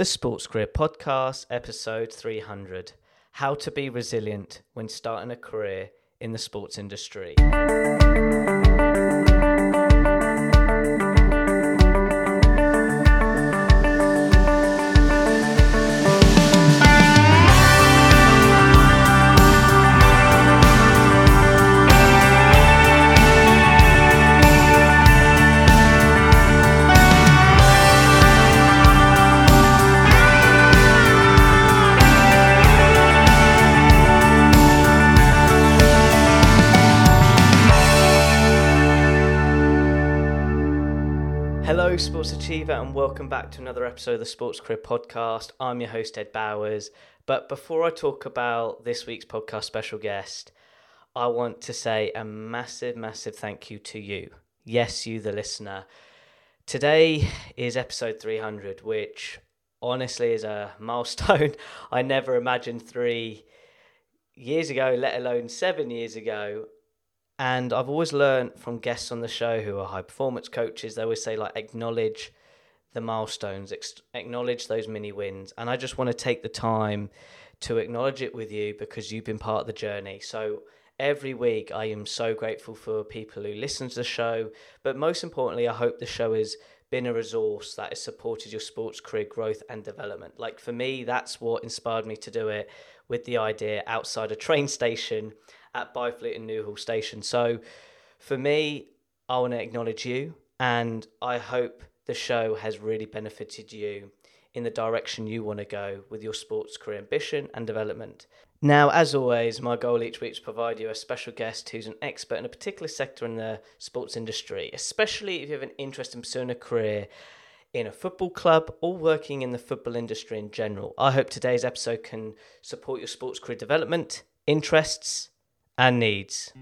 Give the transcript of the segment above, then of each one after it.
The Sports Career Podcast, episode 300 How to Be Resilient When Starting a Career in the Sports Industry. And welcome back to another episode of the Sports Career Podcast. I'm your host, Ed Bowers. But before I talk about this week's podcast special guest, I want to say a massive, massive thank you to you. Yes, you, the listener. Today is episode 300, which honestly is a milestone. I never imagined three years ago, let alone seven years ago, and I've always learned from guests on the show who are high performance coaches, they always say, like, acknowledge the milestones, ex- acknowledge those mini wins. And I just want to take the time to acknowledge it with you because you've been part of the journey. So every week, I am so grateful for people who listen to the show. But most importantly, I hope the show has been a resource that has supported your sports career growth and development. Like for me, that's what inspired me to do it with the idea outside a train station at Byfleet and New Haw Station. So for me, I want to acknowledge you and I hope the show has really benefited you in the direction you want to go with your sports career ambition and development. Now, as always, my goal each week is to provide you a special guest who's an expert in a particular sector in the sports industry, especially if you have an interest in pursuing a career in a football club or working in the football industry in general. I hope today's episode can support your sports career development, interests, and needs.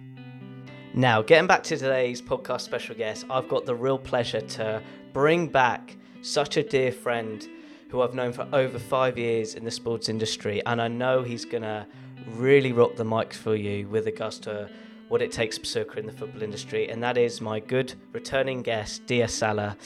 Now, getting back to today's podcast special guest, I've got the real pleasure to bring back such a dear friend who I've known for over five years in the sports industry, and I know he's gonna really rock the mic for you with regards to what it takes to pursue in the football industry, and that is my good returning guest, Diaa Salah.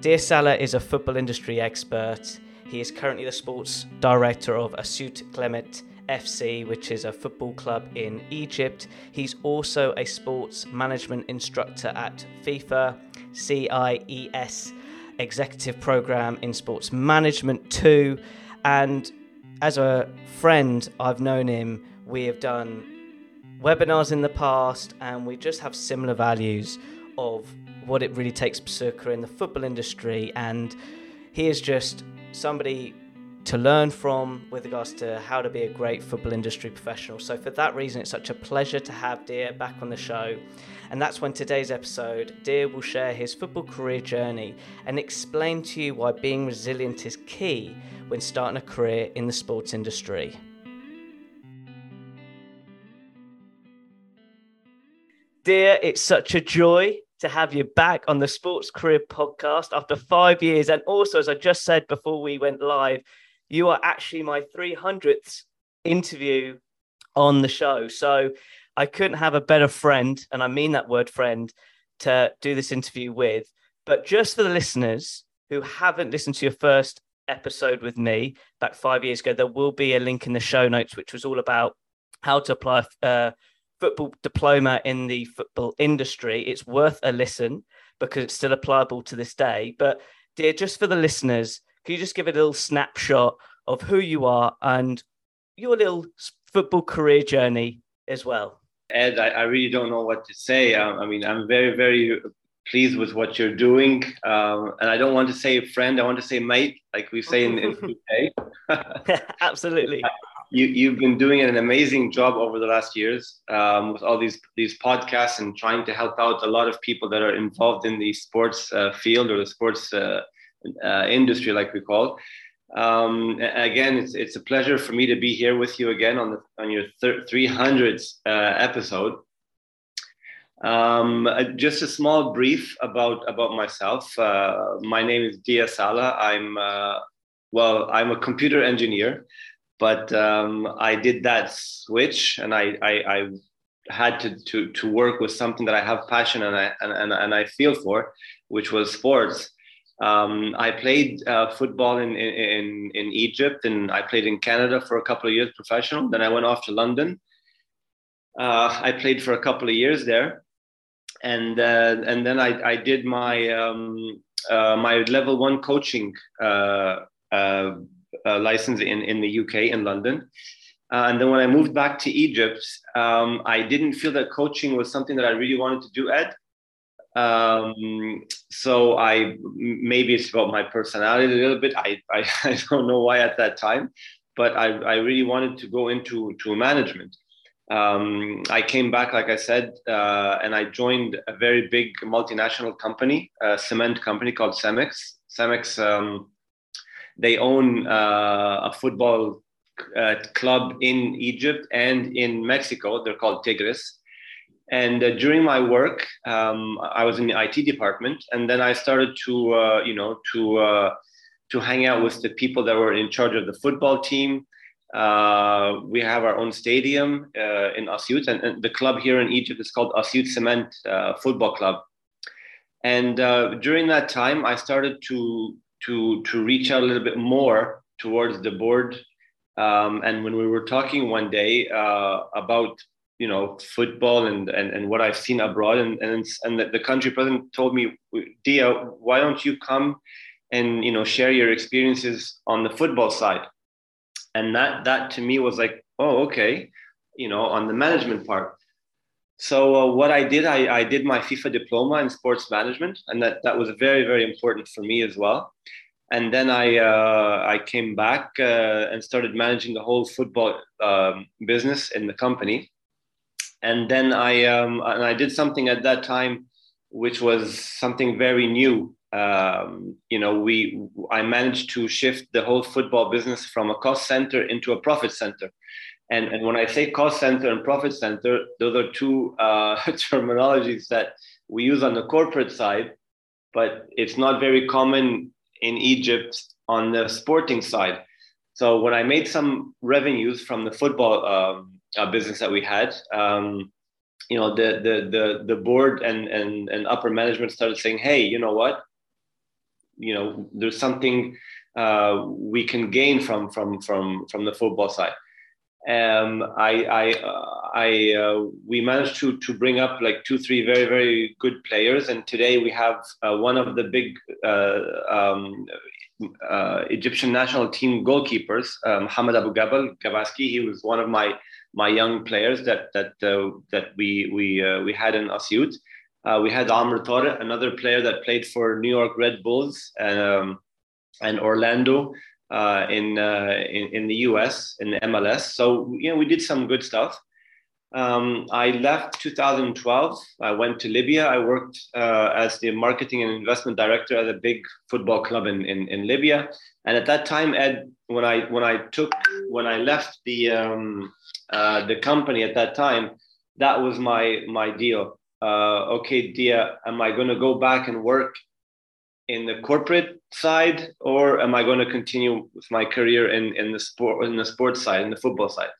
Diaa Salah is a football industry expert. He is currently the sports director of Assiut Cement FC, which is a football club in Egypt. He's also a sports management instructor at FIFA CIES Executive Program in Sports Management 2. And as a friend, I've known him. We have done webinars in the past, and we just have similar values of what it really takes to succeed in the football industry. And he is just somebody to learn from with regards to how to be a great football industry professional. So, for that reason, it's such a pleasure to have Diaa back on the show. And that's when today's episode, Diaa will share his football career journey and explain to you why being resilient is key when starting a career in the sports industry. Diaa, it's such a joy to have you back on the Sports Career Podcast after five years. And also, as I just said before we went live, you are actually my 300th interview on the show. So I couldn't have a better friend, and I mean that word friend, to do this interview with. But just for the listeners who haven't listened to your first episode with me back five years ago, there will be a link in the show notes, which was all about how to apply a uh, football diploma in the football industry. It's worth a listen because it's still applicable to this day. But Diaa, just for the listeners, can you just give a little snapshot of who you are and your little football career journey as well? Ed, I, I really don't know what to say. Um, I mean, I'm very, very pleased with what you're doing. Um, and I don't want to say friend, I want to say mate, like we say in, in UK. Absolutely. You, you've been doing an amazing job over the last years um, with all these these podcasts and trying to help out a lot of people that are involved in the sports uh, field or the sports uh, uh, industry, like we call. Um, again, it's, it's a pleasure for me to be here with you again on the on your 300th uh, episode. Um, uh, just a small brief about about myself. Uh, my name is Diaa Salah. I'm uh, well, I'm a computer engineer, but um, I did that switch, and I I, I had to, to to work with something that I have passion and I and, and, and I feel for, which was sports Um, I played uh, football in, in, in Egypt and I played in Canada for a couple of years professional. Then I went off to London. Uh, I played for a couple of years there. And, uh, and then I, I did my, um, uh, my level one coaching uh, uh, license in, in the UK in London. and then when I moved back to Egypt, um, I didn't feel that coaching was something that I really wanted to do, Ed. Um, so I maybe it's about my personality a little bit. I, I, I don't know why at that time, but I, I really wanted to go into to management. Um, I came back, like I said, uh, and I joined a very big multinational company, a cement company called Cemex. Cemex, um, they own uh, a football uh, club in Egypt and in Mexico. They're called Tigres. And uh, during my work, um, I was in the IT department, and then I started to, uh, you know, to uh, to hang out with the people that were in charge of the football team. Uh, we have our own stadium uh, in Asyut, and, and, the club here in Egypt is called Asyut Cement uh, Football Club. And during that time, I started to to to reach out a little bit more towards the board. Um, and when we were talking one day about you know football and, and and what I've seen abroad. And and and the, the country president told me Diaa why don't you come and you know share your experiences on the football side? And that that to me was like oh okay you know on the management part. So uh, what I did I, I did my FIFA diploma in sports management and that that was very very important for me as well. And then I uh, I came back uh, and started managing the whole football um, business in the company and then I um, and I did something at that time, which was something very new. Um, you know, we I managed to shift the whole football business from a cost center into a profit center. And, and when I say cost center and profit center, those are two uh, terminologies that we use on the corporate side, but it's not very common in Egypt on the sporting side. So when I made some revenues from the football um, uh, business that we had, um, you know, the the the the board and and and upper management started saying, hey, you know what, you know, there's something uh, we can gain from from from from the football side. Um, I I uh, I uh, we managed to to bring up like two three very very good players, and today we have uh, one of the big um, uh, Egyptian national team goalkeepers, um, Mohamed Abu Gabal Gabaski. He was one of my my young players that that uh, that we we uh, we had in Asyut. Uh, we had Amr Tarek, another player that played for New York Red Bulls and um, and Orlando uh, in, uh, in in the US in the MLS. So you know we did some good stuff. Um, I left 2012. I went to Libya. I worked uh, as the marketing and investment director at a big football club in, in, in Libya. And at that time, Ed, when I when I took when I left the um, uh, the company at that time, that was my my deal. Uh, okay, Diaa, am I going to go back and work in the corporate side, or am I going to continue with my career in in the sport in the sports side, in the football side?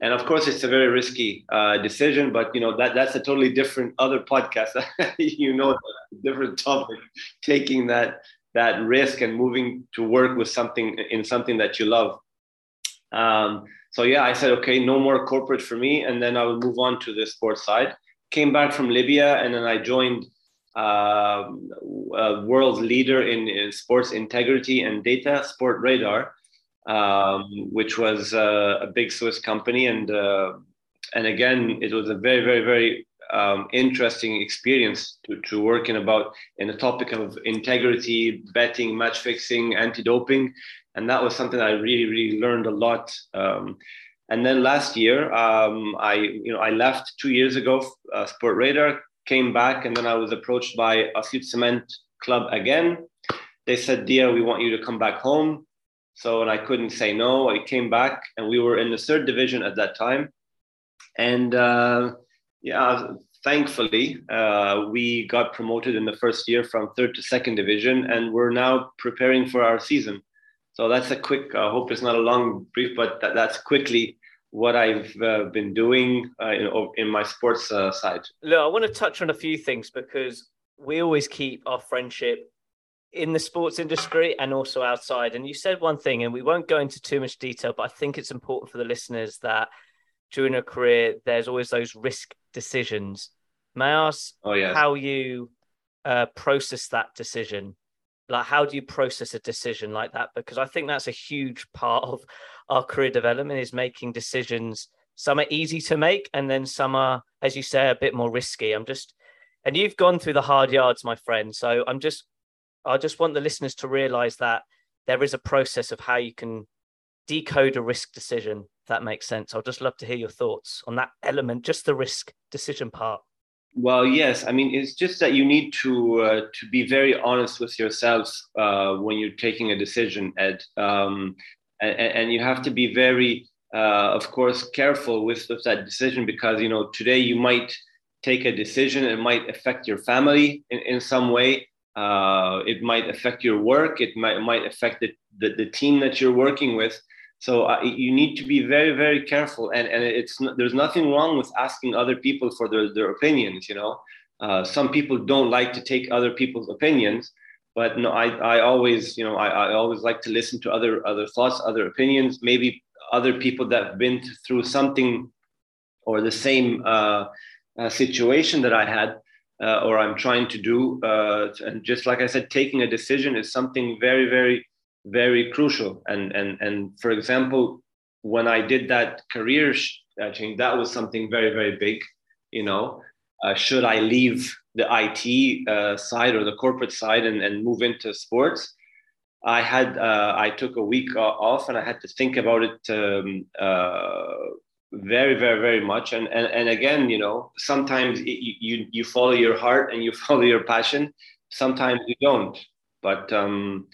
And of course, it's a very risky uh, decision, but you know that that's a totally different other podcast. you know, different topic. Taking that that risk and moving to work with something in something that you love. Um, so yeah, I said, okay, no more corporate for me, and then I would move on to the sports side. Came back from Libya, and then I joined uh, a world leader in, in, sports integrity and data, Sportradar, um, which was uh, a big Swiss company, and uh, and again, it was a very, very, very um, interesting experience to, to work in about in the topic of integrity, betting, match fixing, anti-doping, and that was something I really, really learned a lot. Um, and then last year, um, I you know I left two years ago, uh, Sportradar, came back, and then I was approached by Asyut Cement Club again. They said, "Diaa, we want you to come back home." So, and I couldn't say no. I came back, and we were in the third division at that time. And uh, yeah, thankfully, uh, we got promoted in the first year from third to second division, and we're now preparing for our season. So that's a quick. I uh, hope it's not a long brief, but that, that's quickly what I've uh, been doing uh, in, in, my sports uh, side. Look, I want to touch on a few things because we always keep our friendship in the sports industry and also outside. And you said one thing, and we won't go into too much detail, but I think it's important for the listeners that during a career, there's always those risk decisions. May I ask oh, yes. how you uh, process that decision? Like, how do you process a decision like that? Because I think that's a huge part of our career development is making decisions. Some are easy to make, and then some are, as you say, a bit more risky. I'm just, and you've gone through the hard yards, my friend. So I'm just, I just want the listeners to realize that there is a process of how you can decode a risk decision. If that makes sense. i'd just love to hear your thoughts on that element, just the risk decision part. Well, yes. I mean, it's just that you need to uh, to be very honest with yourselves uh, when you're taking a decision, Ed. Um, and, and, you have to be very, uh, of course, careful with, with that decision because you know today you might take a decision. It might affect your family in, in some way. Uh, it might affect your work. It might might affect the, the, the team that you're working with. So uh, you need to be very, very careful. And, and it's there's nothing wrong with asking other people for their, their opinions. You know, uh, some people don't like to take other people's opinions, but no, I, I always, you know, I, I always like to listen to other other thoughts, other opinions, maybe other people that have been through something or the same uh, uh situation that I had. Uh, or I'm trying to do, uh, and just like I said, taking a decision is something very, very very crucial. And and and for example, when I did that career change, that was something very very big. You know, uh, should I leave the IT uh, side or the corporate side and, and move into sports? I had uh, I took a week off and I had to think about it um, uh, very very very much. And, and and again, you know, sometimes you, you you follow your heart and you follow your passion. Sometimes you don't. But um,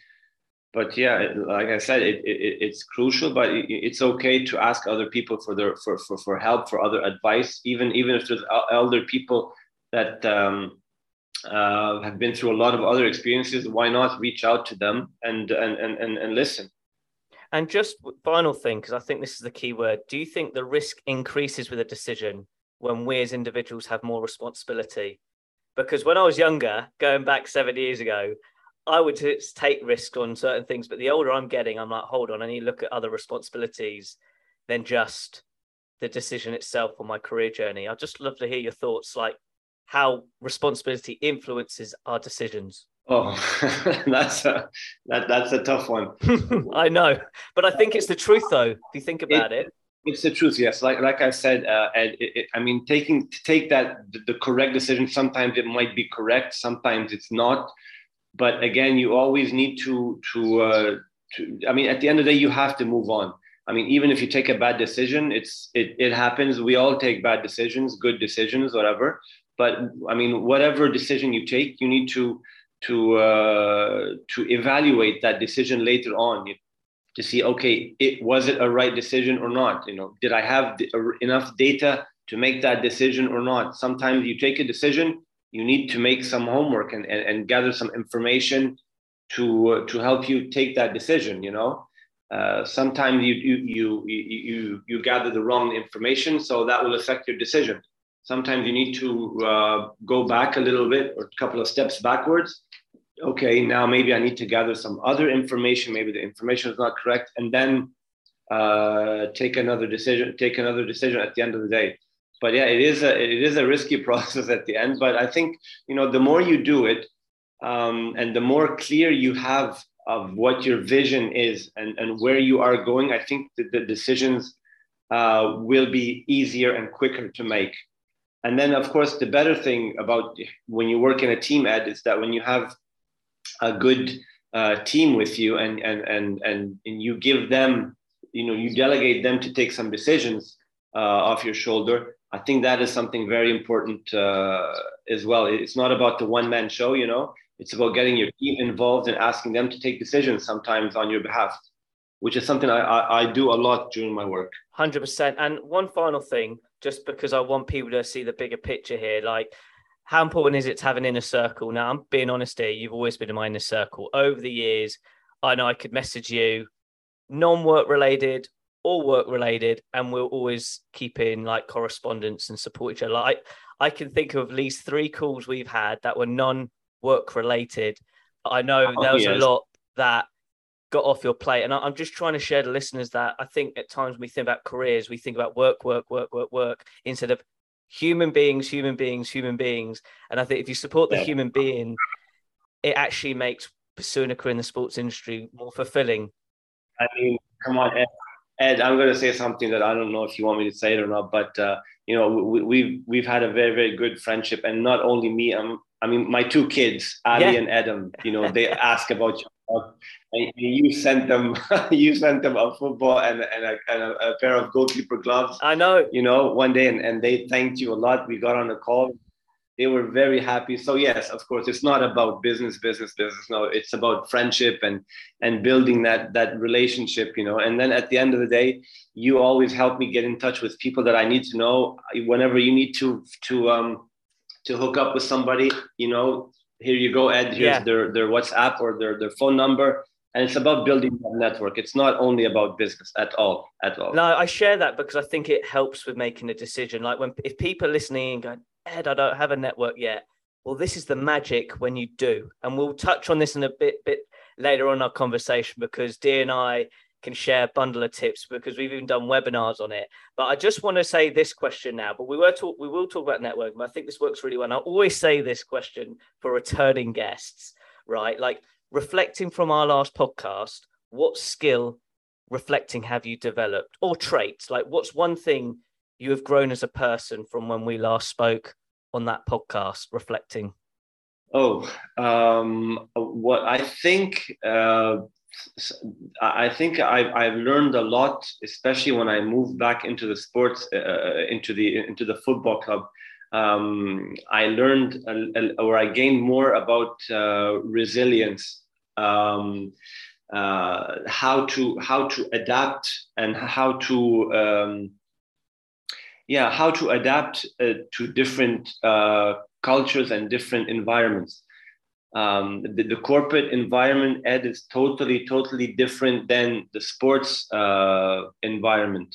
but yeah, like I said, it, it, it's crucial, but it's okay to ask other people for their for, for, for help, for other advice, even even if there's elder people that um, uh, have been through a lot of other experiences. Why not reach out to them and and and and, and listen? And just final thing, because I think this is the key word. Do you think the risk increases with a decision when we as individuals have more responsibility? Because when I was younger, going back seven years ago, I would take risk on certain things, but the older I'm getting, I'm like, hold on, I need to look at other responsibilities than just the decision itself on my career journey. I'd just love to hear your thoughts, like how responsibility influences our decisions. Oh, that's a that, that's a tough one. I know, but I think it's the truth, though. If you think about it, it it's the truth. Yes, like like I said, uh, it, it, I mean, taking to take that the, the correct decision. Sometimes it might be correct, sometimes it's not but again you always need to to uh, to i mean at the end of the day you have to move on. I mean even if you take a bad decision it's it, it happens. We all take bad decisions good decisions whatever. But i mean whatever decision you take you need to to uh, to evaluate that decision later on to see okay it was it a right decision or not? You know did i have enough data to make that decision or not? Sometimes you take a decision you need to make some homework and, and, and gather some information to uh, to help you take that decision you know? Uh, sometimes you, you you you you gather the wrong information so that will affect your decision. Sometimes you need to uh, go back a little bit or a couple of steps backwards. Okay now maybe i need to gather some other information maybe the information is not correct and then uh, take another decision take another decision at the end of the day but yeah, it is a it is a risky process at the end. But I think you know the more you do it, um, and the more clear you have of what your vision is and, and where you are going, I think that the decisions uh, will be easier and quicker to make. And then, of course, the better thing about when you work in a team, Ed, is that when you have a good uh, team with you and, and, and, and, and you give them, you know, you delegate them to take some decisions uh, off your shoulder, I think that is something very important uh, as well. It's not about the one man show, you know, it's about getting your team involved and asking them to take decisions sometimes on your behalf, which is something I, I, I do a lot during my work. 100%. And one final thing, just because I want people to see the bigger picture here, like, how important is it to have an inner circle? Now, I'm being honest here, you've always been in my inner circle. Over the years, I know I could message you non work related all work related and we'll always keep in like correspondence and support each other. Like I can think of at least three calls we've had that were non work related, I know oh, there was yes. a lot that got off your plate. And I'm just trying to share the listeners that I think at times when we think about careers, we think about work, work, work, work, work instead of human beings, human beings, human beings. And I think if you support the yeah. human being, it actually makes pursuing a career in the sports industry more fulfilling. I mean, come on, Ed. I'm going to say something that I don't know if you want me to say it or not, but uh, you know, we, we've we've had a very very good friendship, and not only me. I'm, I mean, my two kids, Ali yeah. and Adam. You know, they ask about you. And you sent them, you sent them a football and, and, a, and a, a, pair of goalkeeper gloves. I know. You know, one day, and, and they thanked you a lot. We got on a call they were very happy. So yes of course it's not about business business business. No it's about friendship and and building that that relationship you know. And then at the end of the day you always help me get in touch with people that i need to know. Whenever you need to to um to hook up with somebody you know here you go ed. Here's yeah. their their whatsapp or their their phone number. And it's about building that network. It's not only about business at all at all. No i share that because i think it helps with making a decision. Like when if people are listening and going Ed, I don't have a network yet. Well, this is the magic when you do. And we'll touch on this in a bit bit later on our conversation because Dee and I can share a bundle of tips because we've even done webinars on it. But I just want to say this question now. But we were talk we will talk about networking, but I think this works really well. And I always say this question for returning guests, right? Like reflecting from our last podcast, what skill reflecting have you developed or traits? Like what's one thing you have grown as a person from when we last spoke on that podcast, reflecting? Oh, um, what I think. Uh, I think I've, I've learned a lot, especially when I moved back into the sports, uh, uh into the into the football club. Um, I learned or I gained more about uh, resilience, um, uh, how to how to adapt, and how to um, yeah how to adapt uh, to different uh, cultures and different environments. Um, the, the, corporate environment ed is totally totally different than the sports uh, environment.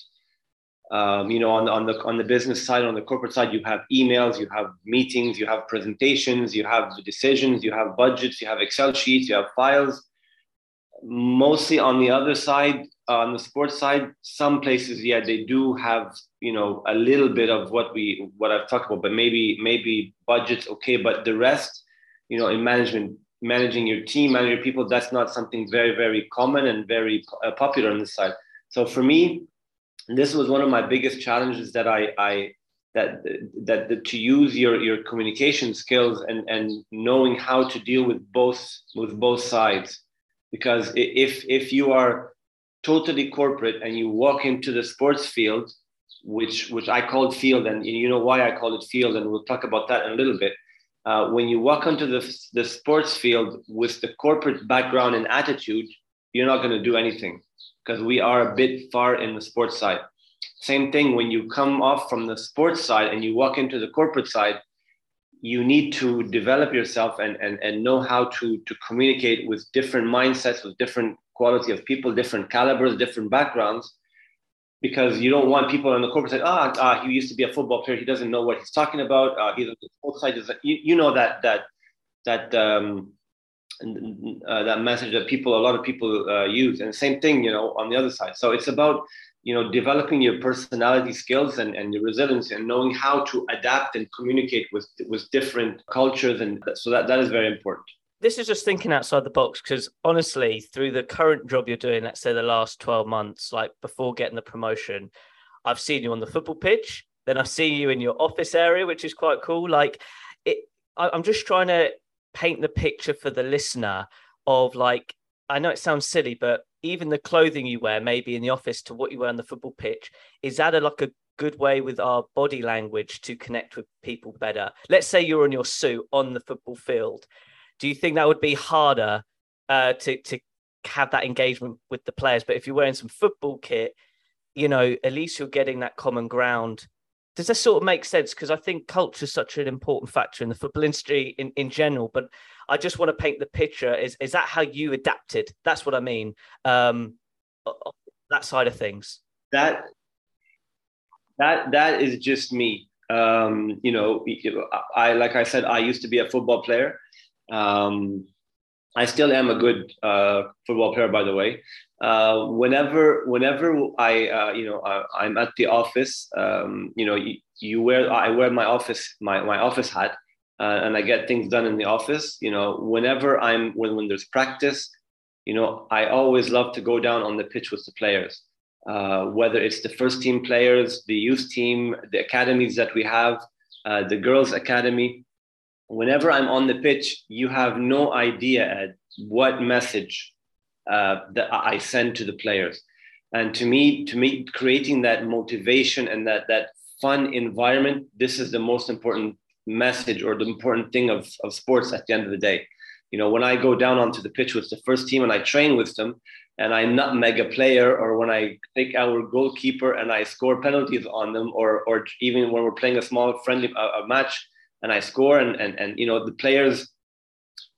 Um, you know on, on the on the business side on the corporate side you have emails you have meetings you have presentations you have decisions you have budgets you have excel sheets you have files. Mostly on the other side on the sports side some places yeah they do have you know a little bit of what we what i've talked about but maybe maybe budgets okay. But the rest you know in management managing your team managing your people that's not something very very common and very uh, popular on this side. So for me this was one of my biggest challenges that i i that that, that to use your your communication skills and and knowing how to deal with both with both sides. Because if if you are totally corporate and you walk into the sports field which which i called field and you know why i call it field and we'll talk about that in a little bit. Uh, when you walk onto the, the sports field with the corporate background and attitude you're not going to do anything because we are a bit far in the sports side. Same thing when you come off from the sports side and you walk into the corporate side you need to develop yourself and, and, and know how to, to communicate with different mindsets, with different quality of people, different calibers, different backgrounds, because you don't want people on the corporate side, ah, ah he used to be a football player, he doesn't know what he's talking about, uh, he's on the sports side. You, you know that, that, that, um, uh, that message that people, a lot of people uh, use. And same thing, you know, on the other side. So it's about you know developing your personality skills and, and your resilience and knowing how to adapt and communicate with with different cultures and so that that is very important this is just thinking outside the box because honestly through the current job you're doing let's say the last 12 months like before getting the promotion i've seen you on the football pitch then i've seen you in your office area which is quite cool like it I, i'm just trying to paint the picture for the listener of like i know it sounds silly but even the clothing you wear, maybe in the office, to what you wear on the football pitch, is that a, like a good way with our body language to connect with people better? Let's say you're in your suit on the football field. Do you think that would be harder uh, to to have that engagement with the players? But if you're wearing some football kit, you know, at least you're getting that common ground. Does that sort of make sense? Because I think culture is such an important factor in the football industry in, in general. But I just want to paint the picture. Is is that how you adapted? That's what I mean. Um, that side of things. That that that is just me. Um, you know, I like I said, I used to be a football player. Um, I still am a good uh, football player, by the way. Uh, whenever, whenever I, uh, you know, I, am at the office, um, you know, you, you, wear, I wear my office, my, my office hat, uh, and I get things done in the office. You know, whenever I'm, when, when there's practice, you know, I always love to go down on the pitch with the players. Uh, whether it's the first team players, the youth team, the academies that we have, uh, the girls' academy, whenever I'm on the pitch, you have no idea what message uh, that I send to the players. And to me, to me, creating that motivation and that that fun environment, this is the most important message or the important thing of, of sports at the end of the day. You know, when I go down onto the pitch with the first team and I train with them, and I nutmeg a mega player, or when I take our goalkeeper and I score penalties on them, or or even when we're playing a small friendly a, a match, and I score and, and, and, you know, the players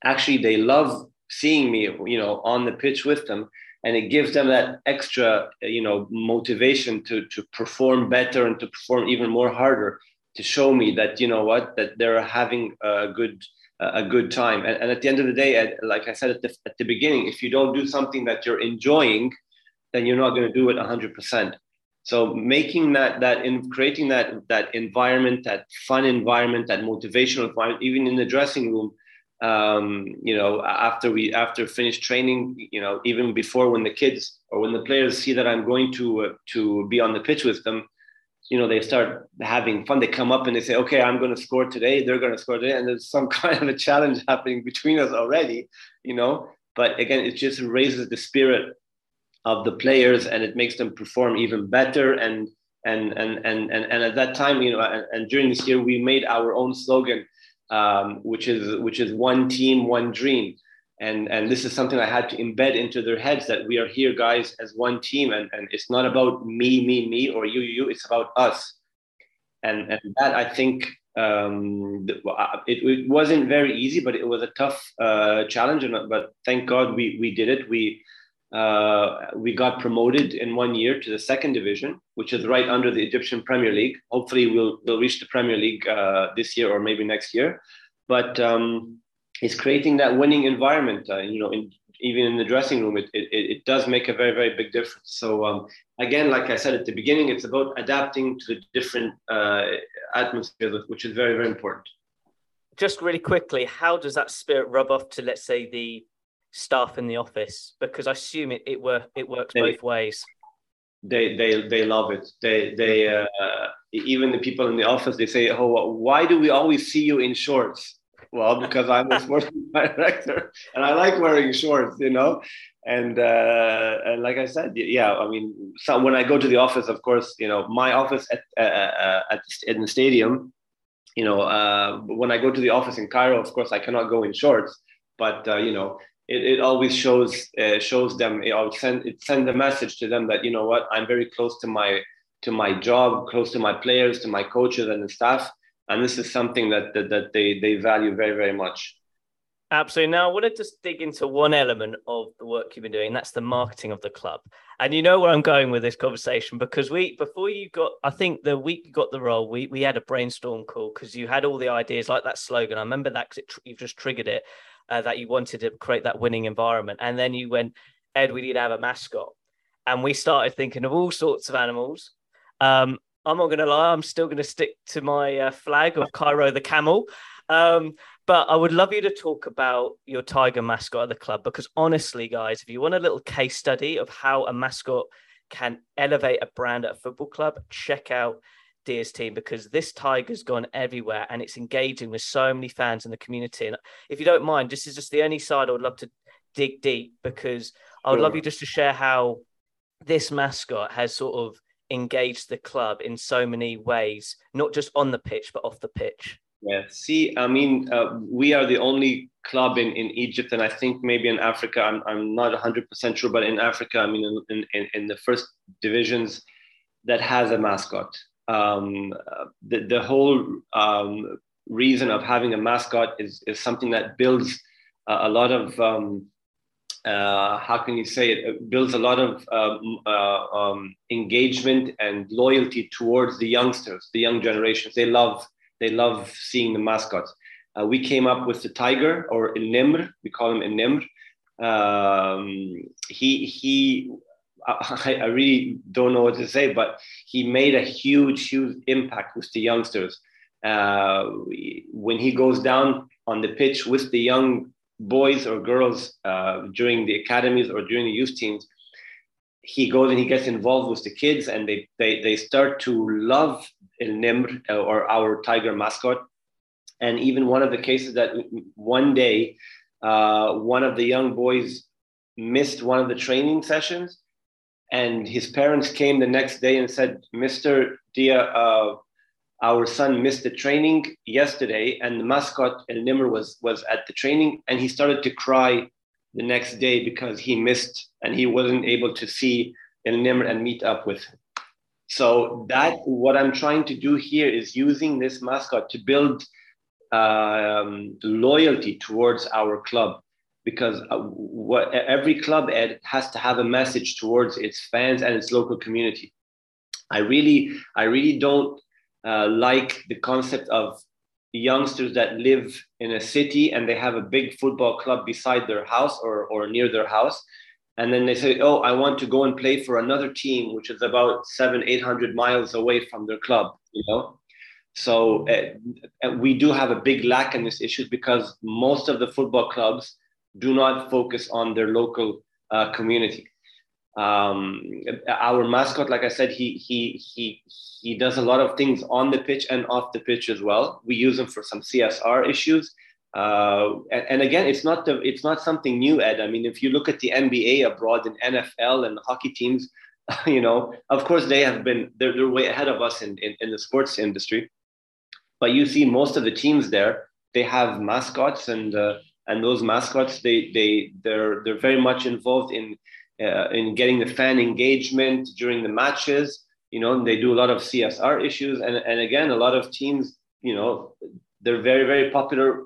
actually, they love seeing me, you know, on the pitch with them. And it gives them that extra, you know, motivation to, to perform better and to perform even more harder to show me that, you know what, that they're having a good, a good time. And, and at the end of the day, like I said at the, at the beginning, if you don't do something that you're enjoying, then you're not going to do it 100%. So making that that in creating that that environment, that fun environment, that motivational environment, even in the dressing room, um, you know, after we after finish training, you know, even before when the kids or when the players see that I'm going to uh, to be on the pitch with them, you know, they start having fun. They come up and they say, "Okay, I'm going to score today. They're going to score today," and there's some kind of a challenge happening between us already, you know. But again, it just raises the spirit of the players and it makes them perform even better. And and and and and, and at that time you know and, and during this year we made our own slogan um, which is which is one team one dream. And and this is something i had to embed into their heads that we are here guys as one team. And, and it's not about me me me or you you. It's about us. And and that i think um, it, it wasn't very easy but it was a tough uh, challenge. And but thank god we we did it. We uh, we got promoted in one year to the second division, which is right under the Egyptian Premier League. Hopefully, we'll we'll reach the Premier League uh, this year or maybe next year. But um, it's creating that winning environment. Uh, you know, in, even in the dressing room, it, it, it does make a very very big difference. So um, again, like I said at the beginning, it's about adapting to the different uh, atmospheres, which is very very important. Just really quickly, how does that spirit rub off to let's say the staff in the office? Because I assume it it, were, it works they, both ways. They they they love it. They they uh, even the people in the office they say, "Oh, why do we always see you in shorts?" Well, because I'm a sports director and I like wearing shorts, you know. And uh, and like I said, yeah, I mean, so when I go to the office, of course, you know, my office at uh, uh at in the stadium, you know, uh, when I go to the office in Cairo, of course, I cannot go in shorts. But uh, you know, it, it always shows uh, shows them it send it sends a message to them that you know what I'm very close to my to my job, close to my players, to my coaches and the staff, and this is something that that, that they they value very very much. Absolutely. Now, I want to just dig into one element of the work you've been doing. That's the marketing of the club. And you know where I'm going with this conversation because we, before you got, I think the week you got the role, we we had a brainstorm call because you had all the ideas like that slogan. I remember that because you've just triggered it uh, that you wanted to create that winning environment. And then you went, Ed, we need to have a mascot. And we started thinking of all sorts of animals. Um, I'm not going to lie, I'm still going to stick to my uh, flag of Cairo the camel. Um, but I would love you to talk about your tiger mascot at the club because honestly, guys, if you want a little case study of how a mascot can elevate a brand at a football club, check out Diaa's team because this tiger's gone everywhere and it's engaging with so many fans in the community. And if you don't mind, this is just the only side I would love to dig deep because I would sure. love you just to share how this mascot has sort of engaged the club in so many ways, not just on the pitch, but off the pitch. Yeah, see, I mean, uh, we are the only club in, in Egypt, and I think maybe in Africa, I'm, I'm not 100% sure, but in Africa, I mean, in, in, in the first divisions, that has a mascot um, the, the whole um, reason of having a mascot is, is something that builds a, lot of um, uh, how can you say it? it builds a lot of um, uh, um, engagement and loyalty towards the youngsters, the young generations. They love they love seeing the mascots. uh, we came up with the tiger or Nimr. We call him Nimr. Um, he he. I, I really don't know what to say, but he made a huge, huge impact with the youngsters. Uh, when he goes down on the pitch with the young boys or girls uh, during the academies or during the youth teams, he goes and he gets involved with the kids, and they they, they start to love El Nimr uh, or our tiger mascot. And even one of the cases that one day, uh, one of the young boys missed one of the training sessions, and his parents came the next day and said, "Mr. Diaa, uh, our son missed the training yesterday, and the mascot El Nimr was was at the training, and he started to cry the next day because he missed and he wasn't able to see El Nimr and meet up with him. So that what I'm trying to do here is using this mascot to build um, loyalty towards our club because uh, what, every club ed has to have a message towards its fans and its local community. I really, I really don't uh, like the concept of youngsters that live in a city and they have a big football club beside their house or, or near their house and then they say oh i want to go and play for another team which is about seven eight hundred miles away from their club you know so uh, we do have a big lack in this issue because most of the football clubs do not focus on their local uh, community um, our mascot, like I said, he he he he does a lot of things on the pitch and off the pitch as well. We use him for some CSR issues. Uh, and, and, again, it's not the, it's not something new, Ed. I mean, if you look at the NBA abroad and NFL and hockey teams, you know, of course they have been they're, they're way ahead of us in, in, in the sports industry. But you see, most of the teams there they have mascots, and uh, and those mascots they they they're they're very much involved in uh, in getting the fan engagement during the matches. You know, they do a lot of CSR issues, and and again, a lot of teams, you know, they're very very popular.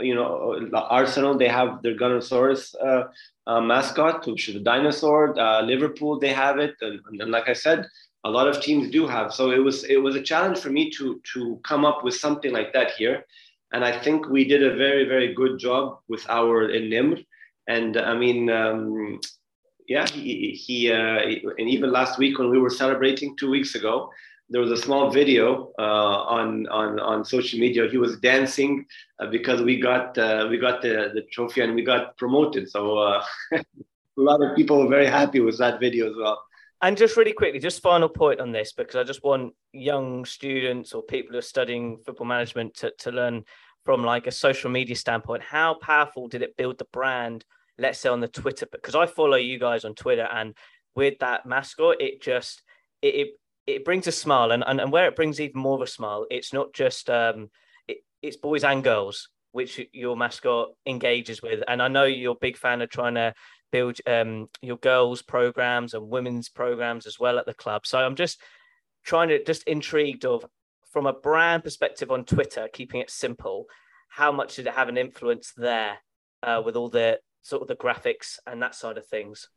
You know, Arsenal they have their Gunnersaurus uh, uh, mascot, which is a dinosaur. Uh, Liverpool they have it, and, and like I said, a lot of teams do have. So it was it was a challenge for me to to come up with something like that here, and I think we did a very very good job with our Nimr. And I mean, um, yeah, he, he uh, and even last week when we were celebrating two weeks ago, there was a small video uh, on on on social media. He was dancing uh, because we got uh, we got the, the trophy and we got promoted. So uh, a lot of people were very happy with that video as well. And just really quickly, just final point on this because I just want young students or people who are studying football management to, to learn from like a social media standpoint. How powerful did it build the brand let's say on the Twitter, because I follow you guys on Twitter, and with that mascot, it just it it, it brings a smile, and, and and where it brings even more of a smile, it's not just um it, it's boys and girls which your mascot engages with, and I know you're a big fan of trying to build um your girls programs and women's programs as well at the club. So I'm just trying to just intrigued of from a brand perspective on Twitter, keeping it simple, how much did it have an influence there uh, with all the sort of the graphics and that side of things?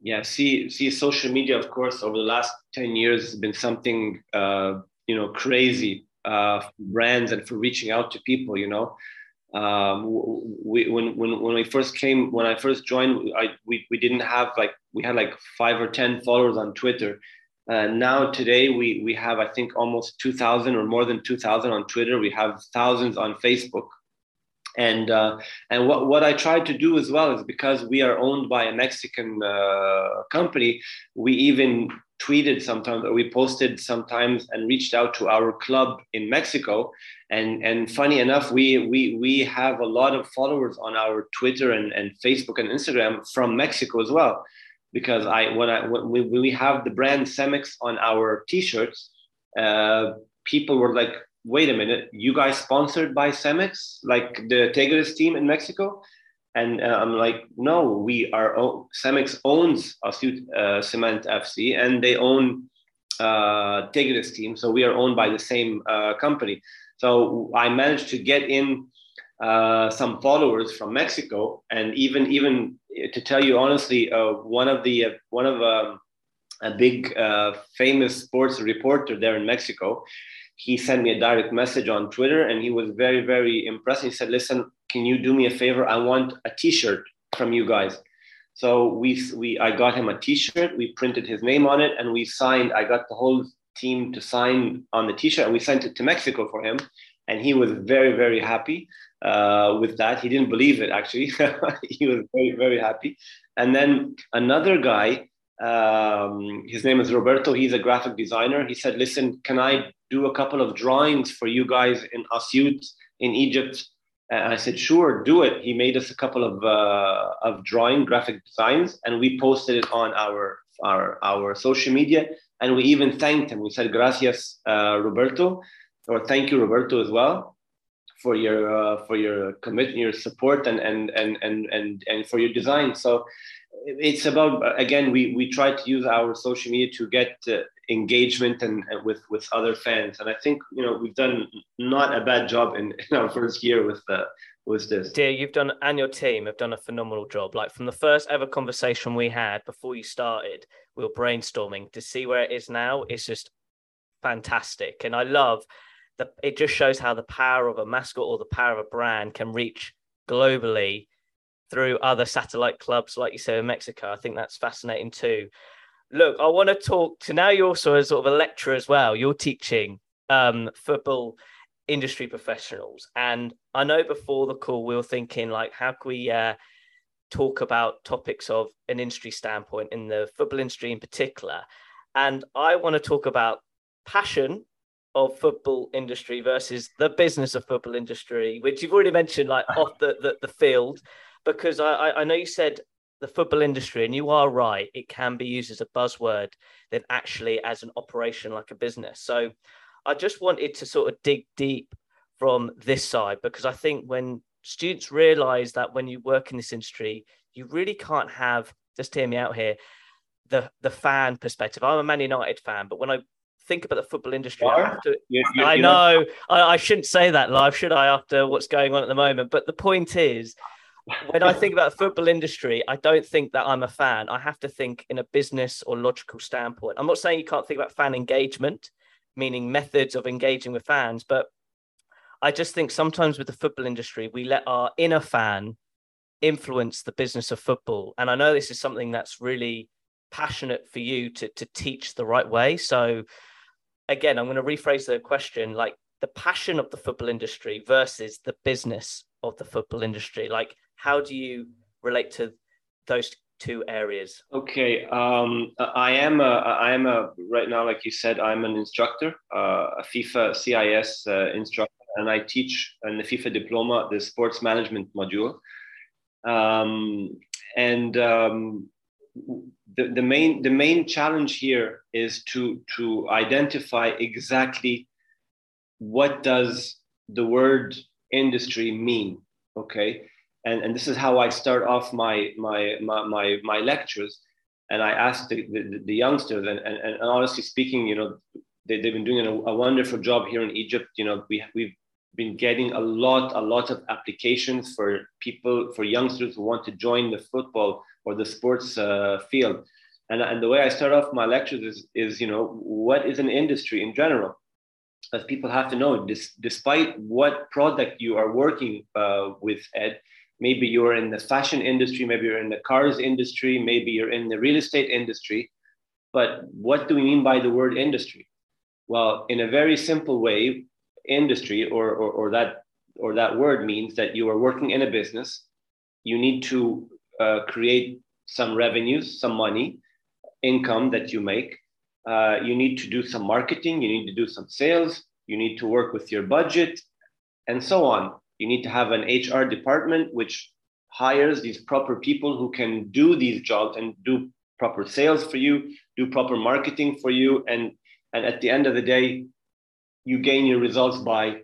Yeah, see, see, social media, of course, over the last ten years has been something uh, you know crazy uh, for brands and for reaching out to people. You know, um, we, when when when we first came, when I first joined, I, we we didn't have like we had like five or ten followers on Twitter. Uh, now today we we have I think almost two thousand or more than two thousand on Twitter. We have thousands on Facebook and uh, and what, what I tried to do as well is because we are owned by a Mexican uh, company, we even tweeted sometimes or we posted sometimes and reached out to our club in Mexico. And and funny enough, we we we have a lot of followers on our Twitter and, and Facebook and Instagram from Mexico as well. Because I when I when we, we have the brand Cemex on our t-shirts, uh, people were like, wait a minute, you guys sponsored by Cemex, like the Tigres team in Mexico? And uh, I'm like, no, we are, Cemex owns Assiut uh, Cement FC and they own uh, Tigres team. So we are owned by the same uh, company. So I managed to get in uh, some followers from Mexico. And even, even to tell you honestly, uh, one of the, uh, one of um, a big famous sports reporter there in Mexico, he sent me a direct message on Twitter and he was very, very impressed. He said, Listen, can you do me a favor? I want a t shirt from you guys. So we, we, I got him a T-shirt. We printed his name on it, and we signed. I got the whole team to sign on the T-shirt, and we sent it to Mexico for him. And he was very, very happy uh, with that. He didn't believe it actually. he was very, very happy. And then another guy, um, his name is Roberto. He's a graphic designer. He said, "Listen, can I do a couple of drawings for you guys in Assiut in Egypt?" And I said, "Sure, do it." He made us a couple of uh, of drawing graphic designs, and we posted it on our our our social media. And we even thanked him. We said, "Gracias, uh, Roberto," or "Thank you, Roberto," as well for your uh, for your commitment, your support, and and and and and and for your design. So it's about again, we we try to use our social media to get uh, engagement and, and, with with other fans, and I think you know we've done not a bad job in, in our first year with uh, with this. Diaa, you've done and your team have done a phenomenal job. Like from the first ever conversation we had before you started, we were brainstorming to see where it is now. It's just fantastic, and I love the, it just shows how the power of a mascot or the power of a brand can reach globally through other satellite clubs, like you say in Mexico. I think that's fascinating too. Look, I want to talk to now. You're also a sort of a lecturer as well. You're teaching um, football industry professionals, and I know before the call we were thinking like, how can we uh, talk about topics of an industry standpoint in the football industry in particular? And I want to talk about passion of football industry versus the business of football industry, which you've already mentioned, like off the, the, the field, because I, I know you said the football industry, and you are right, it can be used as a buzzword than actually as an operation like a business. So I just wanted to sort of dig deep from this side because I think when students realize that when you work in this industry, you really can't have, just hear me out here, the the fan perspective. I'm a Man United fan, but when I think about the football industry. I, have to, you, you, I know I, I, shouldn't say that live, should I? After what's going on at the moment, but the point is, when I think about the football industry, I don't think that I'm a fan. I have to think in a business or logical standpoint. I'm not saying you can't think about fan engagement, meaning methods of engaging with fans, but I just think sometimes with the football industry, we let our inner fan influence the business of football. And I know this is something that's really passionate for you to to teach the right way. So again, I'm going to rephrase the question like the passion of the football industry versus the business of the football industry. Like, how do you relate to those two areas? Okay, um, I am a, I am a right now, like you said, I'm an instructor, uh, a FIFA CIES uh, instructor, and I teach in the FIFA diploma the sports management module. Um, and um, the, the main the main challenge here is to to identify exactly what does the word industry mean okay? And and this is how i start off my my my my, my lectures. And i ask the, the, the youngsters and, and, and honestly speaking you know they, they've been doing a, a wonderful job here in egypt. You know we, we've been getting a lot a lot of applications for people for youngsters who want to join the football or the sports uh, field. And, and the way I start off my lectures is, is, you know, what is an industry in general? As people have to know, this, despite what product you are working uh, with, Ed, maybe you're in the fashion industry, maybe you're in the cars industry, maybe you're in the real estate industry. But what do we mean by the word industry? Well, in a very simple way, industry or, or, or that or that word means that you are working in a business. You need to uh, create some revenues, some money, income that you make. Uh, you need to do some marketing, you need to do some sales, you need to work with your budget, and so on. You need to have an HR department which hires these proper people who can do these jobs and do proper sales for you, do proper marketing for you, and and at the end of the day, you gain your results by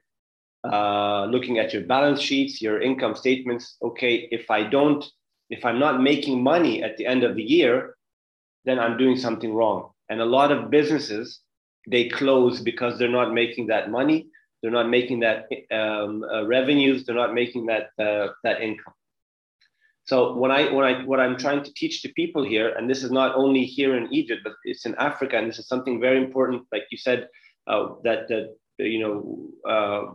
uh, looking at your balance sheets, your income statements. Okay, if I don't if I'm not making money at the end of the year, then I'm doing something wrong. And a lot of businesses, they close because they're not making that money. They're not making that um, uh, revenues. They're not making that uh, that income. So when I when I what I'm trying to teach to people here, and this is not only here in Egypt, but it's in Africa, and this is something very important. Like you said, uh, that that you know, uh,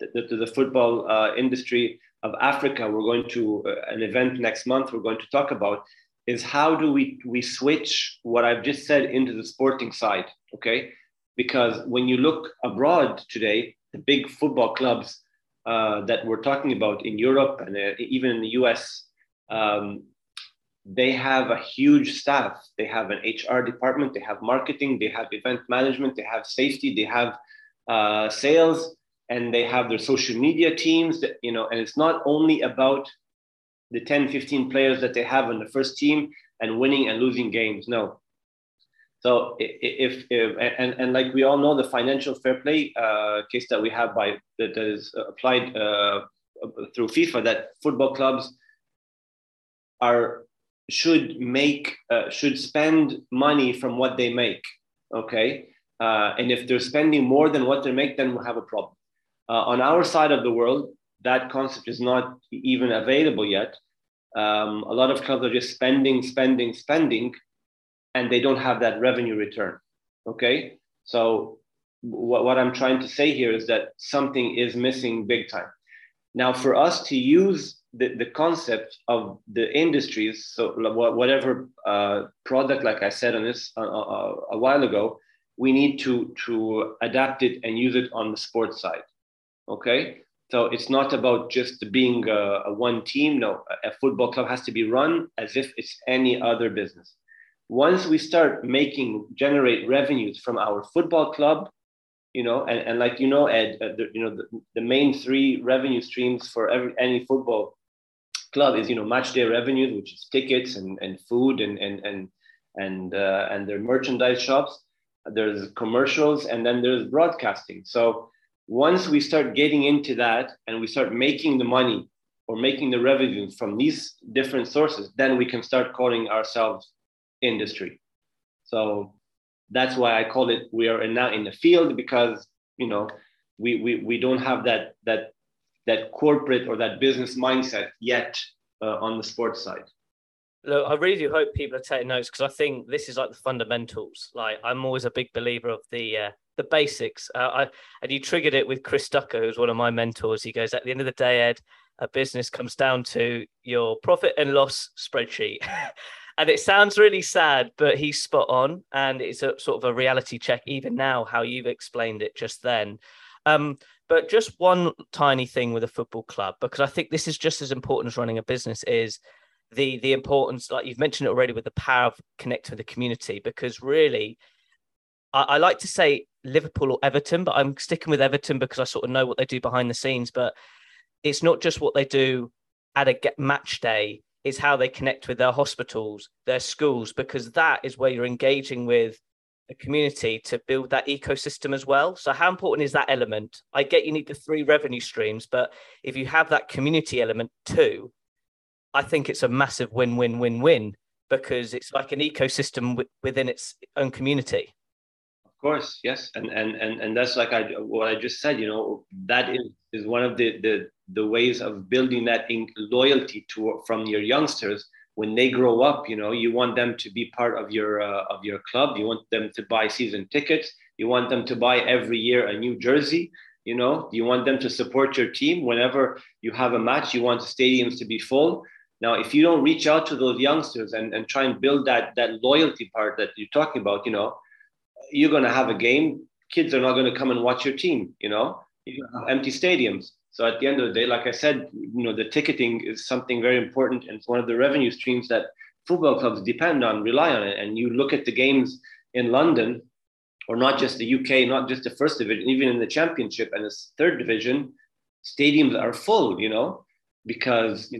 the, the, football uh, industry of Africa, we're going to uh, an event next month. We're going to talk about is how do we we switch what I've just said into the sporting side, okay? Because when you look abroad today, the big football clubs uh, that we're talking about in Europe and uh, even in the US, um, they have a huge staff. They have an HR department, they have marketing, they have event management, they have safety, they have uh, sales, and they have their social media teams. That, you know, and it's not only about the 10, 15 players that they have on the first team and winning and losing games. No. So if, if and, and like we all know, the financial fair play uh, case that we have by that is applied uh, through FIFA, that football clubs are should make uh, should spend money from what they make okay? Uh, and if they're spending more than what they make then we'll have a problem. Uh, on our side of the world that concept is not even available yet. Um, a lot of clubs are just spending spending spending and they don't have that revenue return okay? So what, what i'm trying to say here is that something is missing big time. Now for us to use the, the concept of the industries, so whatever uh, product, like I said on this uh, uh, a while ago, we need to to adapt it and use it on the sports side. Okay, so it's not about just being a, a one team. No, a football club has to be run as if it's any other business. Once we start making generate revenues from our football club, you know, and, and like you know, Ed, uh, the, you know, the, the main three revenue streams for every any football club is you know match day revenues, which is tickets and, and food and and and and uh, and their merchandise shops. There's commercials and then there's broadcasting. So once we start getting into that and we start making the money or making the revenue from these different sources, then we can start calling ourselves industry. So that's why I call it we are now in the field because you know we we, we don't have that that that corporate or that business mindset yet uh, on the sports side. Look, I really do hope people are taking notes because I think this is like the fundamentals. Like I'm always a big believer of the uh, the basics. Uh, I and you triggered it with Chris Ducker, who's one of my mentors. He goes, at the end of the day, Ed, a business comes down to your profit and loss spreadsheet. and it sounds really sad, but he's spot on, and it's a sort of a reality check even now how you've explained it just then. Um, but just one tiny thing with a football club, because I think this is just as important as running a business is the the importance, like you've mentioned it already, with the power of connecting with the community. Because really, I, I like to say Liverpool or Everton, but I'm sticking with Everton because I sort of know what they do behind the scenes. But it's not just what they do at a match day; it's how they connect with their hospitals, their schools, because that is where you're engaging with a community to build that ecosystem as well. So, how important is that element? I get you need the three revenue streams, but if you have that community element too, I think it's a massive win win win win because it's like an ecosystem w- within its own community. Of course, yes, and and and and that's like I what I just said. You know, that is is one of the the the ways of building that in loyalty to from your youngsters when they grow up, you know, you want them to be part of your uh, of your club. You want them to buy season tickets. You want them to buy every year a new jersey. You know, you want them to support your team whenever you have a match. You want the stadiums to be full. Now, if you don't reach out to those youngsters and, and try and build that that loyalty part that you're talking about, you know, you're gonna have a game. Kids are not gonna come and watch your team. You know, you empty stadiums. So at the end of the day, like I said, you know, the ticketing is something very important, and it's one of the revenue streams that football clubs depend on, rely on it. And you look at the games in London, or not just the UK, not just the first division, even in the championship and the third division, stadiums are full. You know, because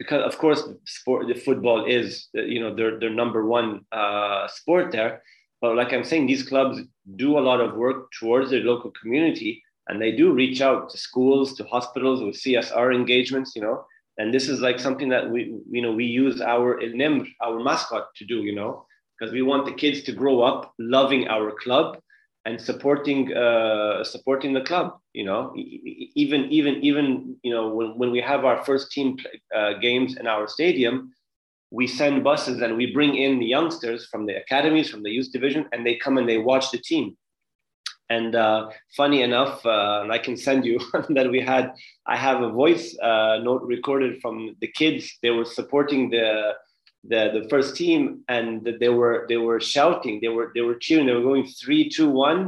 because of course sport the football is you know their their number one uh, sport there. But like I'm saying, these clubs do a lot of work towards their local community and they do reach out to schools to hospitals with csr engagements you know? And this is like something that we you know we use our Nimr, our mascot to do you know? Because we want the kids to grow up loving our club and supporting uh, supporting the club you know? Even even even you know when, when we have our first team uh, games in our stadium we send buses and we bring in the youngsters from the academies from the youth division and they come and they watch the team And uh, funny enough, uh, and I can send you that we had. I have a voice uh, note recorded from the kids. They were supporting the the the first team, and they were they were shouting. They were they were cheering. They were going three, two, one.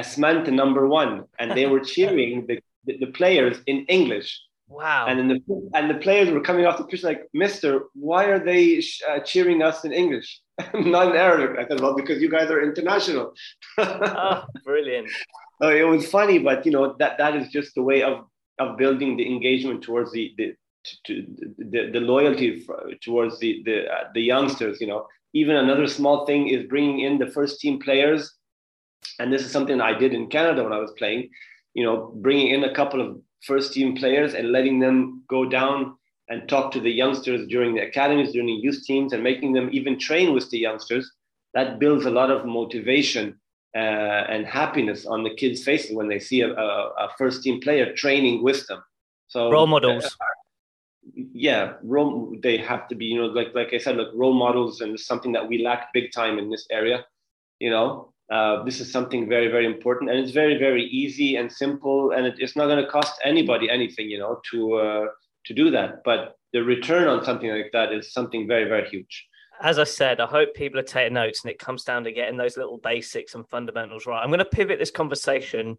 Asmant number one, and they were cheering the, the, the players in English. Wow. And the and the players were coming off the pitch like, Mister, why are they sh- uh, cheering us in English, not in Arabic? I said, well, because you guys are international. oh, brilliant. So it was funny, but you know that that is just the way of of building the engagement towards the the to, the, the loyalty towards the the uh, the youngsters. You know, even another small thing is bringing in the first team players, and this is something I did in Canada when I was playing. You know, bringing in a couple of first team players and letting them go down and talk to the youngsters during the academies, during the youth teams, and making them even train with the youngsters. That builds a lot of motivation uh, and happiness on the kids' faces when they see a, a, a, first team player training with them. So role models. Uh, yeah, role, they have to be, you know, like like I said, like role models, and something that we lack big time in this area. You know, uh, this is something very, very important, and it's very, very easy and simple, and it, it's not going to cost anybody anything, you know, to uh, to do that. But the return on something like that is something very, very huge. As I said, I hope people are taking notes, and it comes down to getting those little basics and fundamentals right. I'm going to pivot this conversation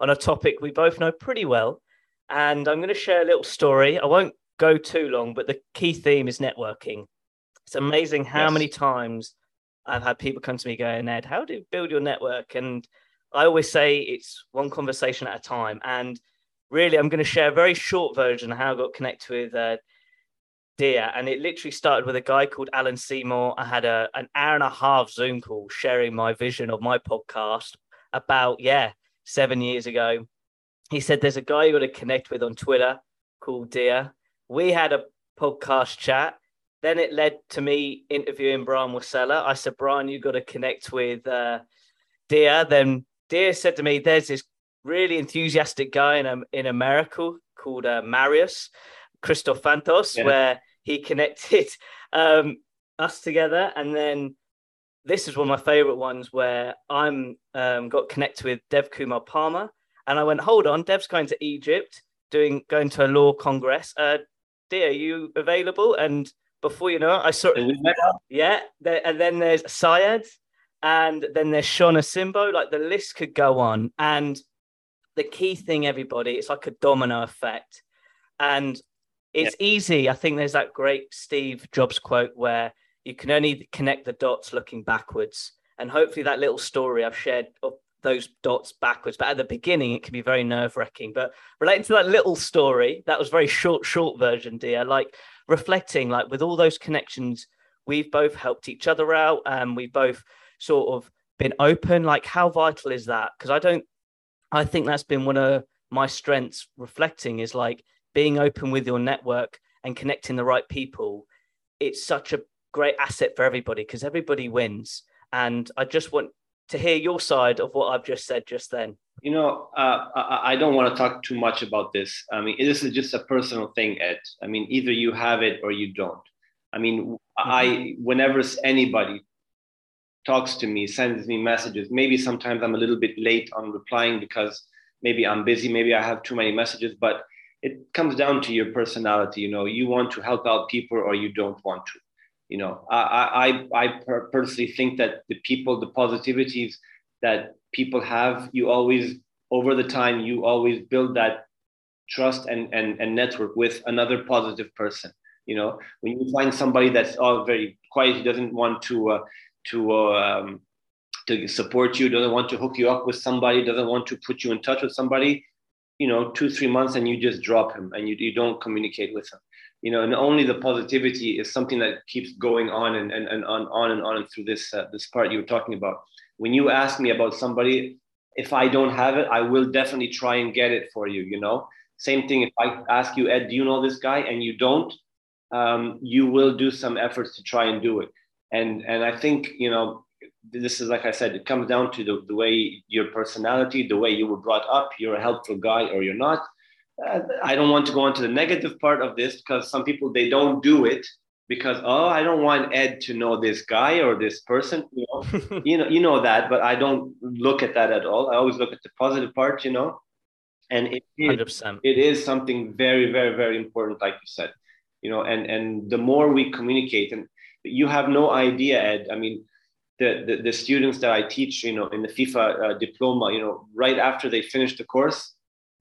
on a topic we both know pretty well, and I'm going to share a little story. I won't go too long, but the key theme is networking. It's amazing how yes. many times I've had people come to me going, Ed, how do you build your network? And I always say it's one conversation at a time. And really, I'm going to share a very short version of how I got connected with uh, Diaa. And it literally started with a guy called Alan Seymour. I had a, an hour and a half Zoom call sharing my vision of my podcast about, yeah, seven years ago. He said, There's a guy you got to connect with on Twitter called Diaa. We had a podcast chat then it led to me interviewing Brian Wasella. I said, Brian, you've got to connect with uh, Diaa. Then Diaa said to me, there's this really enthusiastic guy in, um, in America called uh, Marius Christoph Fantos, yeah. where he connected um, us together. And then this is one of my favorite ones where I'm um, got connected with Dev Kumar Palmer. And I went, hold on, Dev's going to Egypt, doing going to a law congress. Uh, Diaa, are you available? And before you know it, I saw yeah, there, and then there's Syed, and then there's Shauna Simbo. Like the list could go on. And the key thing, everybody, it's like a domino effect. And it's yeah. easy. I think there's that great Steve Jobs quote where you can only connect the dots looking backwards. And hopefully that little story I've shared of those dots backwards. But at the beginning, it can be very nerve wracking. But relating to that little story, that was very short, short version, Diaa. Like reflecting like with all those connections we've both helped each other out and we've both sort of been open like how vital is that because i don't i think that's been one of my strengths reflecting is like being open with your network and connecting the right people it's such a great asset for everybody because everybody wins and i just want to hear your side of what i've just said just then you know, uh, I, I, don't want to talk too much about this. I mean, this is just a personal thing, Ed. I mean, either you have it or you don't. I mean, mm-hmm. I whenever anybody talks to me, sends me messages, maybe sometimes I'm a little bit late on replying because maybe I'm busy, maybe I have too many messages, but it comes down to your personality. You know, you want to help out people or you don't want to. You know, I I I personally think that the people, the positivities that people have you always over the time you always build that trust and, and, and network with another positive person you know when you find somebody that's all very quiet he doesn't want to uh, to um, to support you doesn't want to hook you up with somebody doesn't want to put you in touch with somebody you know two three months and you just drop him and you, you don't communicate with him you know and only the positivity is something that keeps going on and, and, and on, on and on and through this uh, this part you were talking about when you ask me about somebody, if I don't have it, I will definitely try and get it for you. You know, same thing. If I ask you, Ed, do you know this guy, and you don't, um, you will do some efforts to try and do it. And and I think you know, this is like I said, it comes down to the, the way your personality, the way you were brought up. You're a helpful guy or you're not. Uh, I don't want to go into the negative part of this because some people they don't do it because oh I don't want Ed to know this guy or this person you know you know you know that but I don't look at that at all I always look at the positive part you know and it, it, it is something very very very important like you said you know and and the more we communicate and you have no idea Ed. I mean the, the, the students that I teach you know in the FIFA uh, diploma you know right after they finish the course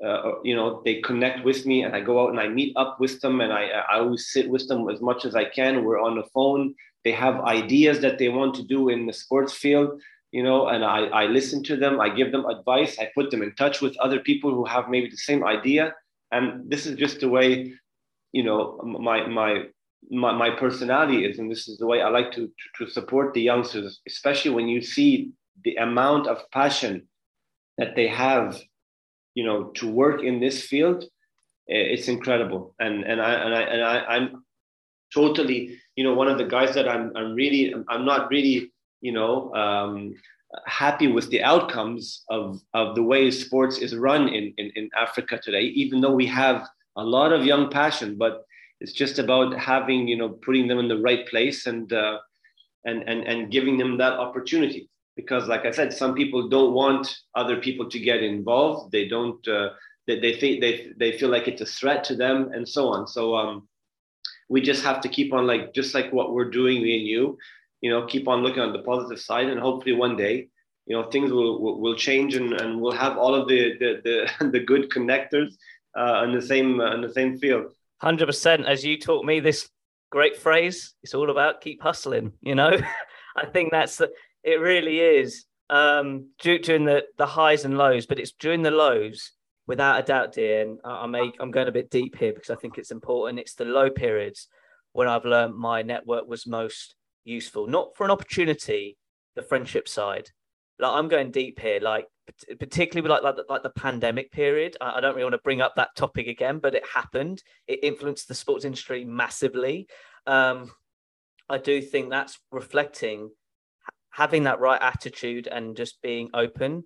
uh, you know they connect with me and i go out and i meet up with them and i i always sit with them as much as i can. We're on the phone. They have ideas that they want to do in the sports field you know and i i listen to them. I give them advice. I put them in touch with other people who have maybe the same idea. And this is just the way you know my my my, my personality is and this is the way i like to, to to support the youngsters especially when you see the amount of passion that they have you know to work in this field it's incredible. And and i and i and I, i'm totally you know one of the guys that i'm i'm really i'm not really you know um, happy with the outcomes of of the way sports is run in, in in africa today even though we have a lot of young passion but it's just about having you know putting them in the right place and uh, and and and giving them that opportunity. Because like i said some people don't want other people to get involved. They don't uh, they, they think they, they feel like it's a threat to them and so on. So um, we just have to keep on like just like what we're doing me and you you know keep on looking on the positive side and hopefully one day you know things will will, will change and, and we'll have all of the the the, the good connectors uh, in the same uh, in the same field 100% as you taught me this great phrase it's all about keep hustling you know i think that's the it really is. Um, during the the highs and lows, but it's during the lows, without a doubt, Diaa. And I, may, I'm going a bit deep here because I think it's important. It's the low periods when I've learned my network was most useful, not for an opportunity, the friendship side. Like I'm going deep here, like particularly with like like the, like the pandemic period. I, I don't really want to bring up that topic again, but it happened. It influenced the sports industry massively. Um, I do think that's reflecting having that right attitude and just being open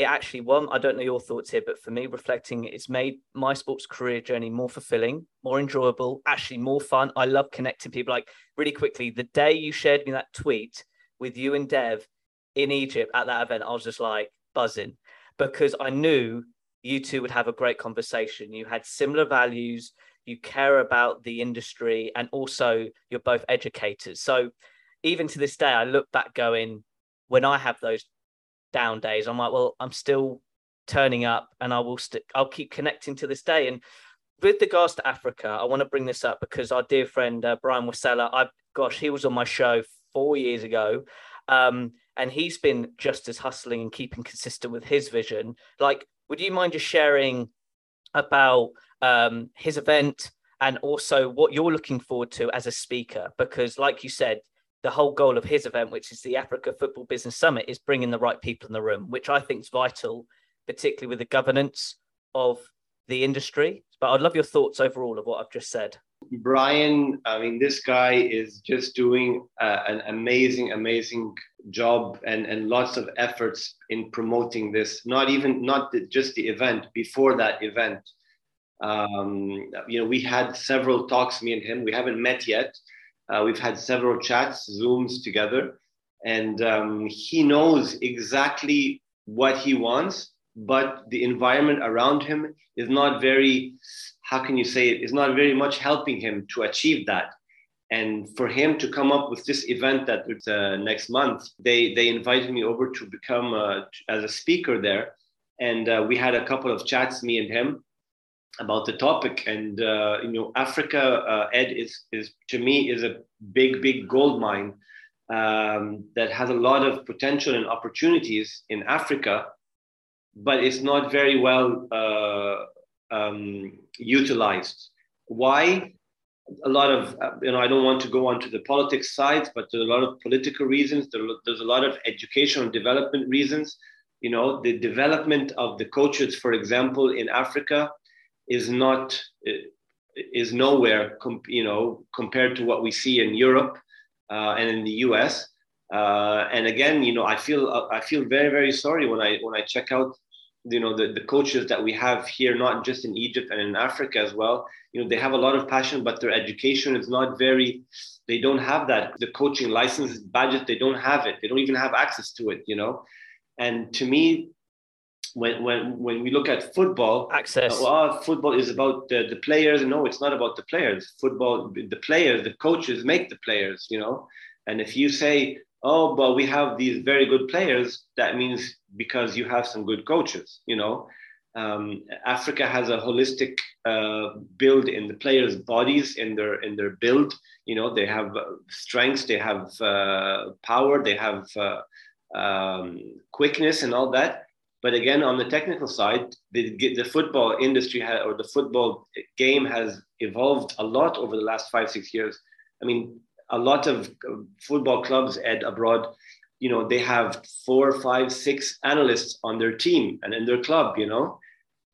it actually one i don't know your thoughts here but for me reflecting it's made my sports career journey more fulfilling more enjoyable actually more fun i love connecting people like really quickly the day you shared me that tweet with you and dev in egypt at that event i was just like buzzing because i knew you two would have a great conversation you had similar values you care about the industry and also you're both educators so even to this day, I look back going, when I have those down days, I'm like, well, I'm still turning up and I will stick, I'll keep connecting to this day. And with regards to Africa, I want to bring this up because our dear friend uh, Brian Wasella, I gosh, he was on my show four years ago. Um, and he's been just as hustling and keeping consistent with his vision. Like, would you mind just sharing about um, his event and also what you're looking forward to as a speaker? Because, like you said, the whole goal of his event, which is the Africa Football Business Summit, is bringing the right people in the room, which I think is vital, particularly with the governance of the industry. But I'd love your thoughts overall of what I've just said. Brian, I mean, this guy is just doing uh, an amazing, amazing job and, and lots of efforts in promoting this. Not even, not the, just the event, before that event. Um, you know, we had several talks, me and him. We haven't met yet uh, we've had several chats, Zooms together, and um, he knows exactly what he wants, but the environment around him is not very, how can you say it, is not very much helping him to achieve that. And for him to come up with this event that uh, next month, they, they invited me over to become uh, as a speaker there. And uh, we had a couple of chats, me and him about the topic. And uh, you know, Africa, uh, Ed, is is to me is a big, big gold mine um, that has a lot of potential and opportunities in Africa, but it's not very well uh, um, utilized. Why? A lot of uh, you know, I don't want to go on to the politics sides, but there's a lot of political reasons. there's a lot of educational development reasons. You know, the development of the coaches, for example, in Africa is not is nowhere you know compared to what we see in Europe uh, and in the US. Uh, and again, you know, I feel I feel very very sorry when I when I check out you know the, the coaches that we have here not just in egypt and in africa as well. You know they have a lot of passion but their education is not very they don't have that the coaching license budget they don't have it. They don't even have access to it you know? And to me when when when we look at football access. uh, well, football is about the, the players. No it's not about the players. Football the players the coaches make the players you know? And if you say oh but we have these very good players. That means because you have some good coaches you know? Um, africa has a holistic uh, build in the players bodies in their in their build you know? They have strengths they have uh, power they have uh, um, quickness and all that. But again, on the technical side, the, the football industry ha- or the football game has evolved a lot over the last five, six years. I mean, a lot of football clubs at abroad, you know, they have four, five, six analysts on their team and in their club, you know.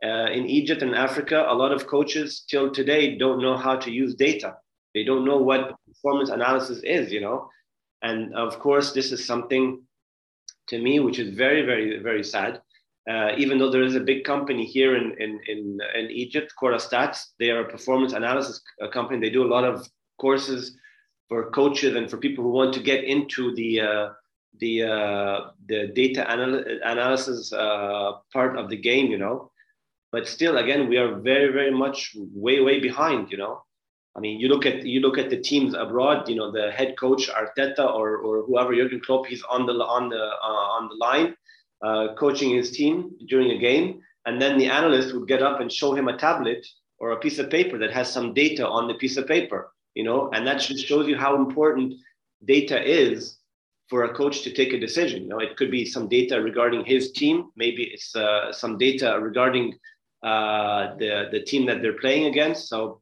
Uh, in Egypt and Africa, a lot of coaches till today don't know how to use data. They don't know what performance analysis is, you know. And of course, this is something to me which is very, very, very sad uh, even though there is a big company here in, in, in, in Egypt, Stats, they are a performance analysis uh, company. They do a lot of courses for coaches and for people who want to get into the, uh, the, uh, the data anal- analysis uh, part of the game, you know. But still, again, we are very, very much way, way behind, you know. I mean, you look at you look at the teams abroad. You know, the head coach Arteta or or whoever Jurgen Klopp, he's on the on the uh, on the line uh, coaching his team during a game, and then the analyst would get up and show him a tablet or a piece of paper that has some data on the piece of paper, you know, and that just shows you how important data is for a coach to take a decision. You know, it could be some data regarding his team, maybe it's uh, some data regarding uh, the the team that they're playing against. So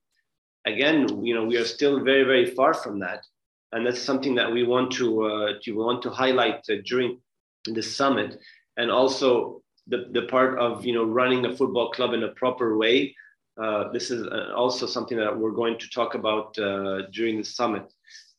again, you know, we are still very very far from that, and that's something that we want to uh, to want to highlight uh, during the summit and also the, the part of you know running a football club in a proper way. Uh, this is uh, also something that we're going to talk about uh, during the summit,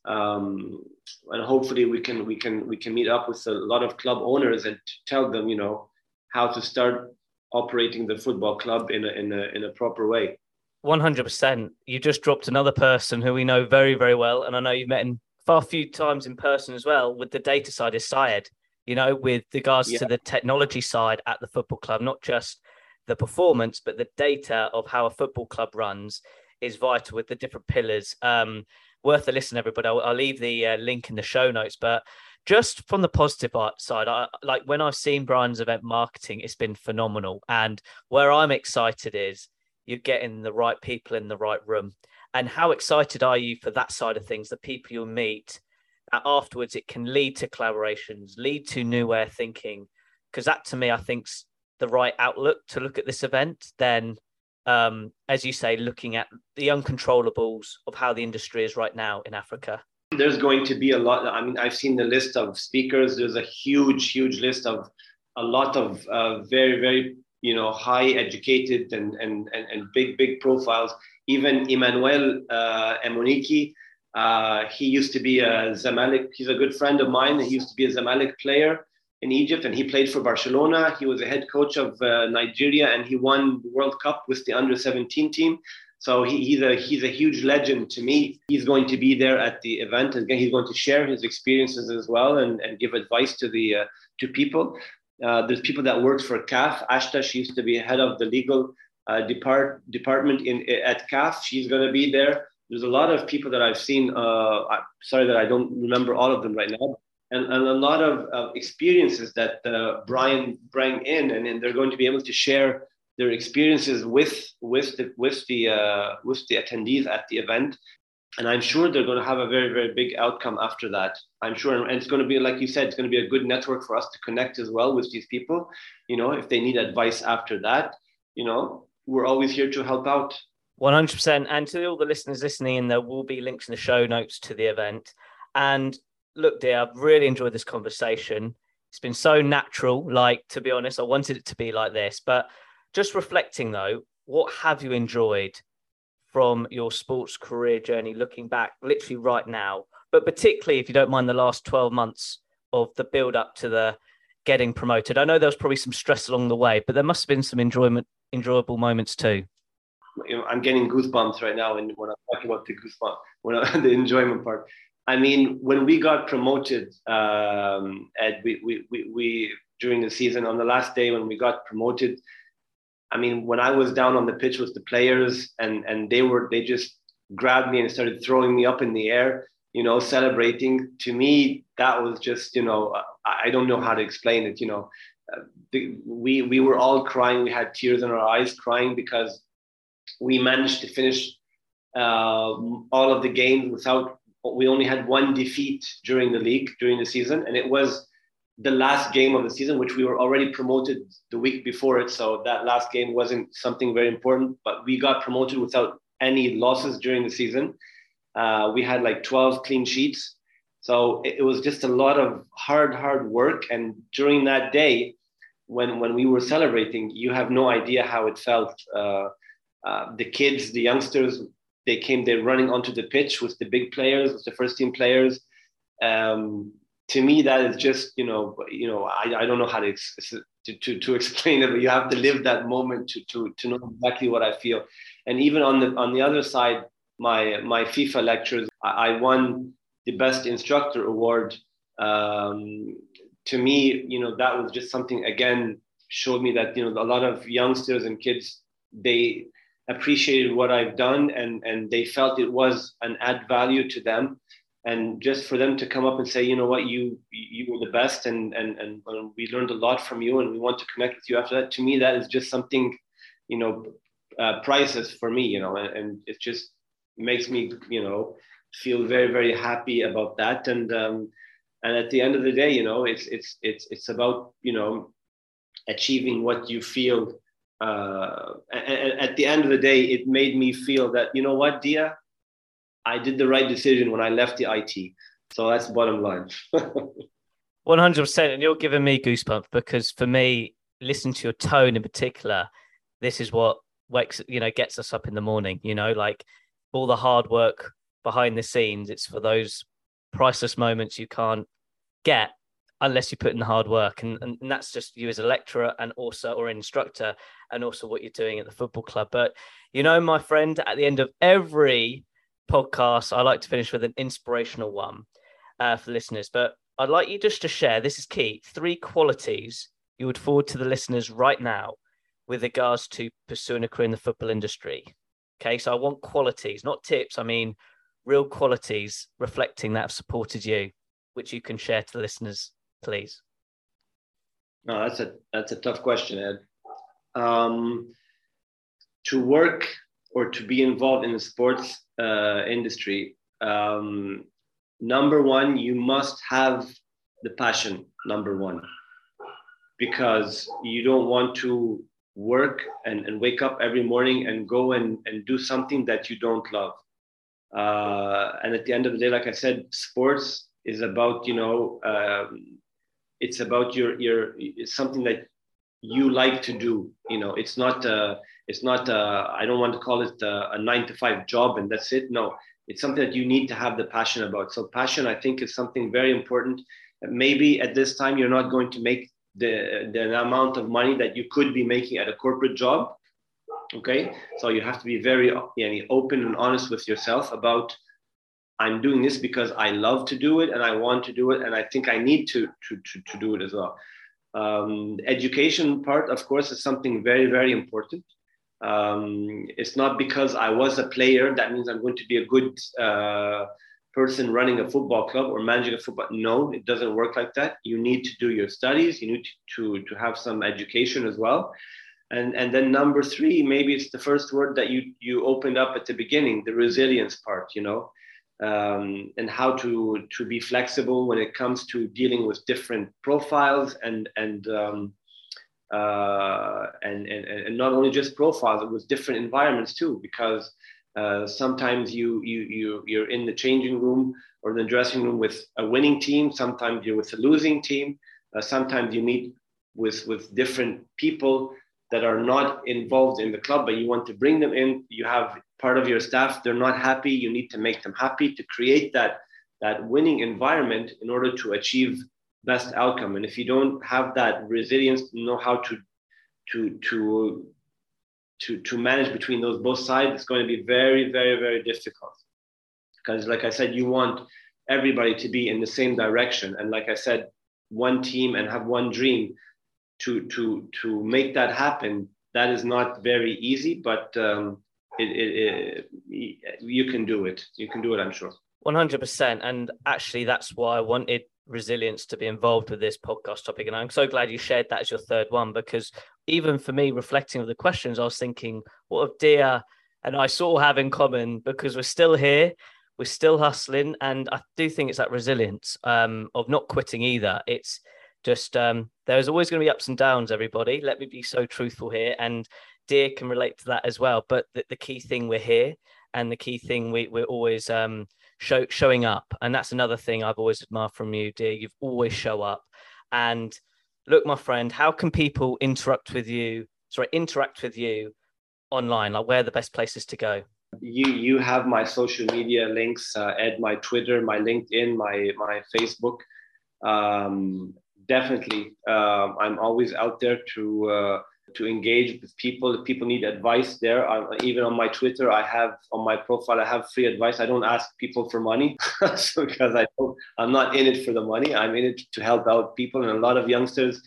um, and hopefully we can we can we can meet up with a lot of club owners and tell them you know how to start operating the football club in a in a in a proper way. One hundred percent. You just dropped another person who we know very very well, and I know you've met him far few times in person as well. With the data side, is Syed you know, with regards yeah. to the technology side at the football club, not just the performance, but the data of how a football club runs is vital with the different pillars. Um, worth a listen, everybody. I'll, I'll leave the uh, link in the show notes, but just from the positive side, I like when I've seen Brian's event marketing, it's been phenomenal. And where I'm excited is you're getting the right people in the right room. And how excited are you for that side of things? The people you'll meet, afterwards it can lead to collaborations, lead to new way of thinking. Because that to me, I think's the right outlook to look at this event. Then, um, as you say, looking at the uncontrollables of how the industry is right now in Africa. There's going to be a lot. I mean, I've seen the list of speakers. There's a huge, huge list of a lot of uh, very, very, you know, high educated and, and, and, and big, big profiles. Even Emmanuel uh, Amuneke, uh, he used to be a Zamalek. He's a good friend of mine. He used to be a Zamalek player in Egypt, and he played for Barcelona. He was a head coach of uh, Nigeria, and he won the World Cup with the under 17 team. So he, he's a he's a huge legend to me. He's going to be there at the event, and he's going to share his experiences as well and, and give advice to the uh, to people. Uh, there's people that worked for CAF. Ashta, she used to be head of the legal uh, depart, department in at CAF. She's going to be there there's a lot of people that I've seen. Uh, I, sorry that I don't remember all of them right now, and, and a lot of uh, experiences that uh, Brian bring in, and, and they're going to be able to share their experiences with with the with the uh, with the attendees at the event. And I'm sure they're going to have a very very big outcome after that. I'm sure, and it's going to be like you said, it's going to be a good network for us to connect as well with these people. You know, if they need advice after that, you know, we're always here to help out 100%. And to all the listeners listening in, there will be links in the show notes to the event. And look, Diaa, I've really enjoyed this conversation. It's been so natural. Like, to be honest, I wanted it to be like this. But just reflecting, though, what have you enjoyed from your sports career journey, looking back literally right now? But particularly, if you don't mind, the last 12 months of the build up to the getting promoted? I know there was probably some stress along the way, but there must have been some enjoyment, enjoyable moments too. I'm getting goosebumps right now, and when I'm talking about the goosebumps, when I, the enjoyment part. I mean, when we got promoted, um, Ed, we, we, we, we during the season on the last day when we got promoted, I mean, when I was down on the pitch with the players and and they were they just grabbed me and started throwing me up in the air, you know, celebrating. To me, that was just, you know, I don't know how to explain it. You know, uh, the, we we were all crying. We had tears in our eyes, crying because we managed to finish uh, all of the games without. We only had one defeat during the league during the season, and it was the last game of the season, which we were already promoted the week before it. So that last game wasn't something very important, but we got promoted without any losses during the season. Uh, we had like 12 clean sheets. So it, it, was just a lot of hard, hard work. And during that day, when, when we were celebrating, you have no idea how it felt. Uh, uh, the kids, the youngsters, they came, they're running onto the pitch with the big players, with the first team players. Um, to me that is just you know you know I, I don't know how to, to, to, to explain it but you have to live that moment to, to, to know exactly what I feel and even on the on the other side my my FIFA lectures I, I won the best instructor award um, to me you know that was just something again showed me that you know a lot of youngsters and kids they appreciated what I've done and and they felt it was an add value to them and just for them to come up and say, you know what, you you were the best, and and and we learned a lot from you, and we want to connect with you after that. To me, that is just something, you know, uh, priceless for me, you know, and, and, it just makes me, you know, feel very very happy about that, and um, and at the end of the day, you know, it's it's it's it's about you know achieving what you feel. Uh, at the end of the day, it made me feel that you know what, Diaa, I did the right decision when I left the IT. So that's bottom line. 100%. And you're giving me goosebumps because for me, listen to your tone in particular. This is what wakes, you know, gets us up in the morning, you know, like all the hard work behind the scenes. It's for those priceless moments you can't get unless you put in the hard work. And, and, and that's just you as a lecturer and also, or instructor, and also what you're doing at the football club. But, you know, my friend, at the end of every podcast, I like to finish with an inspirational one uh, for listeners. But I'd like you just to share this is key three qualities you would forward to the listeners right now with regards to pursuing a career in the football industry. Okay, so I want qualities, not tips. I mean, real qualities reflecting that have supported you, which you can share to the listeners, please. No, that's a that's a tough question, Ed. Um, to work or to be involved in the sports uh, industry, um, number one, you must have the passion, number one, because you don't want to work and, and wake up every morning and go and, and do something that you don't love. Uh, and at the end of the day, like I said, sports is about, you know, um, it's about your, your, it's something that you like to do. You know, it's not, uh, it's not uh, i don't want to call it a, a, nine to five job and that's it. No it's something that you need to have the passion about. So passion i think is something very important. Maybe at this time you're not going to make the, the amount of money that you could be making at a corporate job okay? So you have to be very know, open and honest with yourself about i'm doing this because i love to do it and i want to do it and i think i need to to, to, to do it as well um, education part of course is something very very important um, it's not because I was a player that means I'm going to be a good uh, person running a football club or managing a football. No, it doesn't work like that. You need to do your studies. You need to to have some education as well. And and then number three, maybe it's the first word that you you opened up at the beginning, the resilience part. You know. Um, and how to to be flexible when it comes to dealing with different profiles and and um, uh, and, and, and not only just profiles, it was different environments too, because uh, sometimes you, you, you, you're in the changing room or the dressing room with a winning team, sometimes you're with a losing team, uh, sometimes you meet with, with different people that are not involved in the club, but you want to bring them in. You have part of your staff, they're not happy, you need to make them happy to create that, that winning environment in order to achieve best outcome. And if you don't have that resilience, know how to to to to to manage between those both sides, it's going to be very, very, very difficult. Because, like I said, you want everybody to be in the same direction, and like I said, one team and have one dream. To to to make that happen, that is not very easy, but um, it, it, it, you can do it. You can do it, I'm sure. 100%. And actually, that's why I wanted resilience to be involved with this podcast topic. And I'm so glad you shared that as your third one because even for me, reflecting on the questions, I was thinking, what have Diaa and I sort of have in common because we're still here, we're still hustling. And I do think it's that resilience um, of not quitting either. It's just um, there's always going to be ups and downs, everybody. Let me be so truthful here. And Diaa can relate to that as well. But the, the key thing we're here and the key thing we, we're always um, show, showing up. And that's another thing I've always admired from you, Diaa. You've always show up. And look, my friend, how can people interact with you? Sorry, interact with you online? Like, where are the best places to go? You you have my social media links, uh, Ed, my Twitter, my LinkedIn, my my Facebook. Um, definitely, uh, I'm always out there to. Uh, to engage with people. If people need advice there, I, even on my Twitter, I have on my profile, I have free advice. I don't ask people for money because I don't, I'm not in it for the money. I'm in it to help out people. And a lot of youngsters,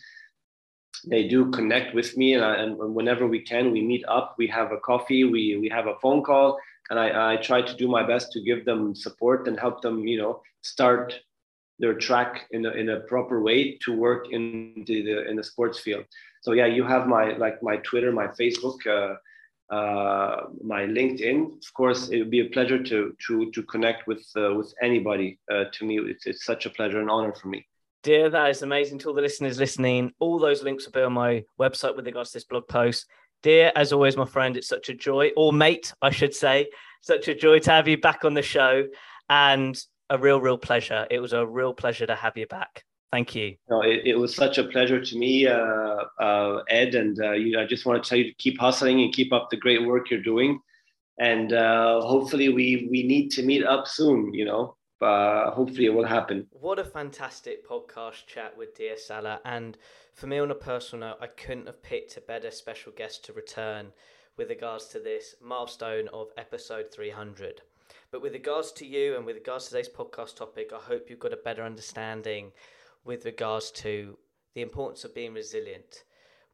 they do connect with me. And, I, and whenever we can, we meet up, we have a coffee, we, we have a phone call. And I, I try to do my best to give them support and help them, you know, start their track in a, in a proper way to work in the in the sports field so yeah you have my like my twitter my facebook uh, uh, my linkedin. Of course it would be a pleasure to to to connect with uh, with anybody. Uh, to me it's, it's such a pleasure and honor for me. Diaa, that is amazing to all the listeners listening. All those links will be on my website with regards to this blog post. Diaa, as always my friend it's such a joy or mate i should say such a joy to have you back on the show and a real real pleasure. It was a real pleasure to have you back Thank you. No, it, it was such a pleasure to me, uh, uh, Ed, and uh, you, I just want to tell you to keep hustling and keep up the great work you're doing, and uh, hopefully we we need to meet up soon. You know, uh, hopefully it will happen. What a fantastic podcast chat with Diaa Salah, and for me on a personal note, I couldn't have picked a better special guest to return with regards to this milestone of episode 300. But with regards to you and with regards to today's podcast topic, I hope you've got a better understanding with regards to the importance of being resilient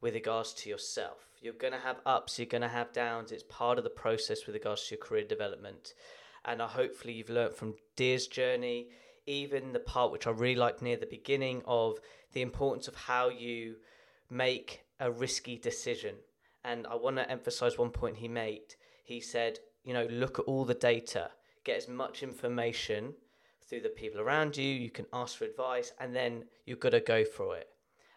with regards to yourself. You're going to have ups, you're going to have downs. It's part of the process with regards to your career development. And I hopefully you've learned from Diaa's journey, even the part which I really like near the beginning of the importance of how you make a risky decision. And I want to emphasize one point he made. He said, you know, look at all the data, get as much information through the people around you, you can ask for advice, and then you've got to go for it.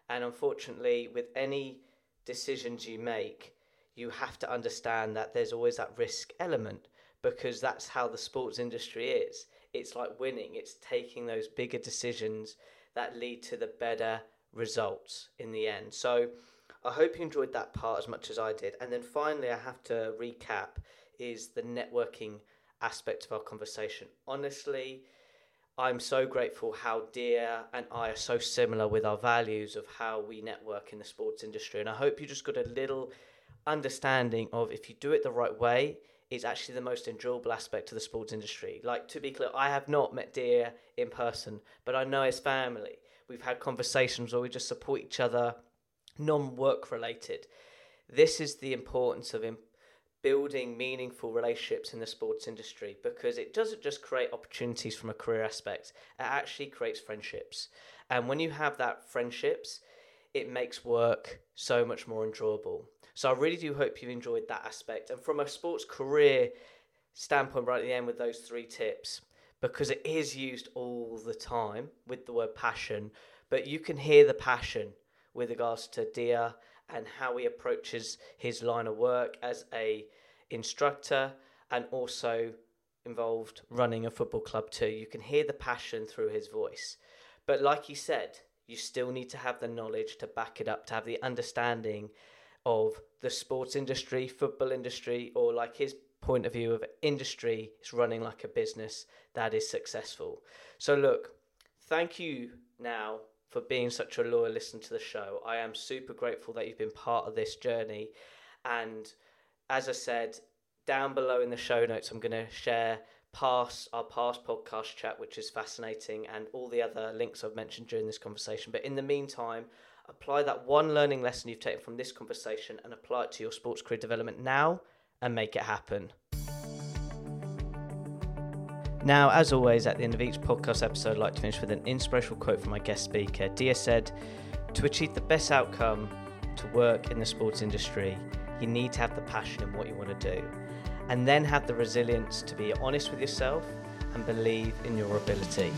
And unfortunately, with any decisions you make, you have to understand that there's always that risk element because that's how the sports industry is. It's like winning, it's taking those bigger decisions that lead to the better results in the end. So I hope you enjoyed that part as much as I did. And then finally, I have to recap is the networking aspect of our conversation. Honestly, I'm so grateful how Diaa and I are so similar with our values of how we network in the sports industry. And I hope you just got a little understanding of if you do it the right way, it's actually the most enjoyable aspect of the sports industry. Like, to be clear, I have not met Diaa in person, but I know his family. We've had conversations where we just support each other, non work related. This is the importance of building meaningful relationships in the sports industry because it doesn't just create opportunities from a career aspect, it actually creates friendships. And when you have that friendships, it makes work so much more enjoyable. So I really do hope you've enjoyed that aspect. And from a sports career standpoint, right at the end with those three tips, because it is used all the time with the word passion, but you can hear the passion with regards to Diaa and how he approaches his line of work as a instructor and also involved running a football club too. You can hear the passion through his voice. But like he said, you still need to have the knowledge to back it up, to have the understanding of the sports industry, football industry, or like his point of view of industry is running like a business that is successful. So look, thank you now for being such a loyal listener to the show. I am super grateful that you've been part of this journey. And as I said, down below in the show notes, I'm going to share past our past podcast chat, which is fascinating, and all the other links I've mentioned during this conversation. But in the meantime, apply that one learning lesson you've taken from this conversation and apply it to your sports career development now and make it happen. Now, as always, at the end of each podcast episode, I'd like to finish with an inspirational quote from my guest speaker. Diaa said, To achieve the best outcome to work in the sports industry, you need to have the passion in what you want to do, and then have the resilience to be honest with yourself and believe in your ability.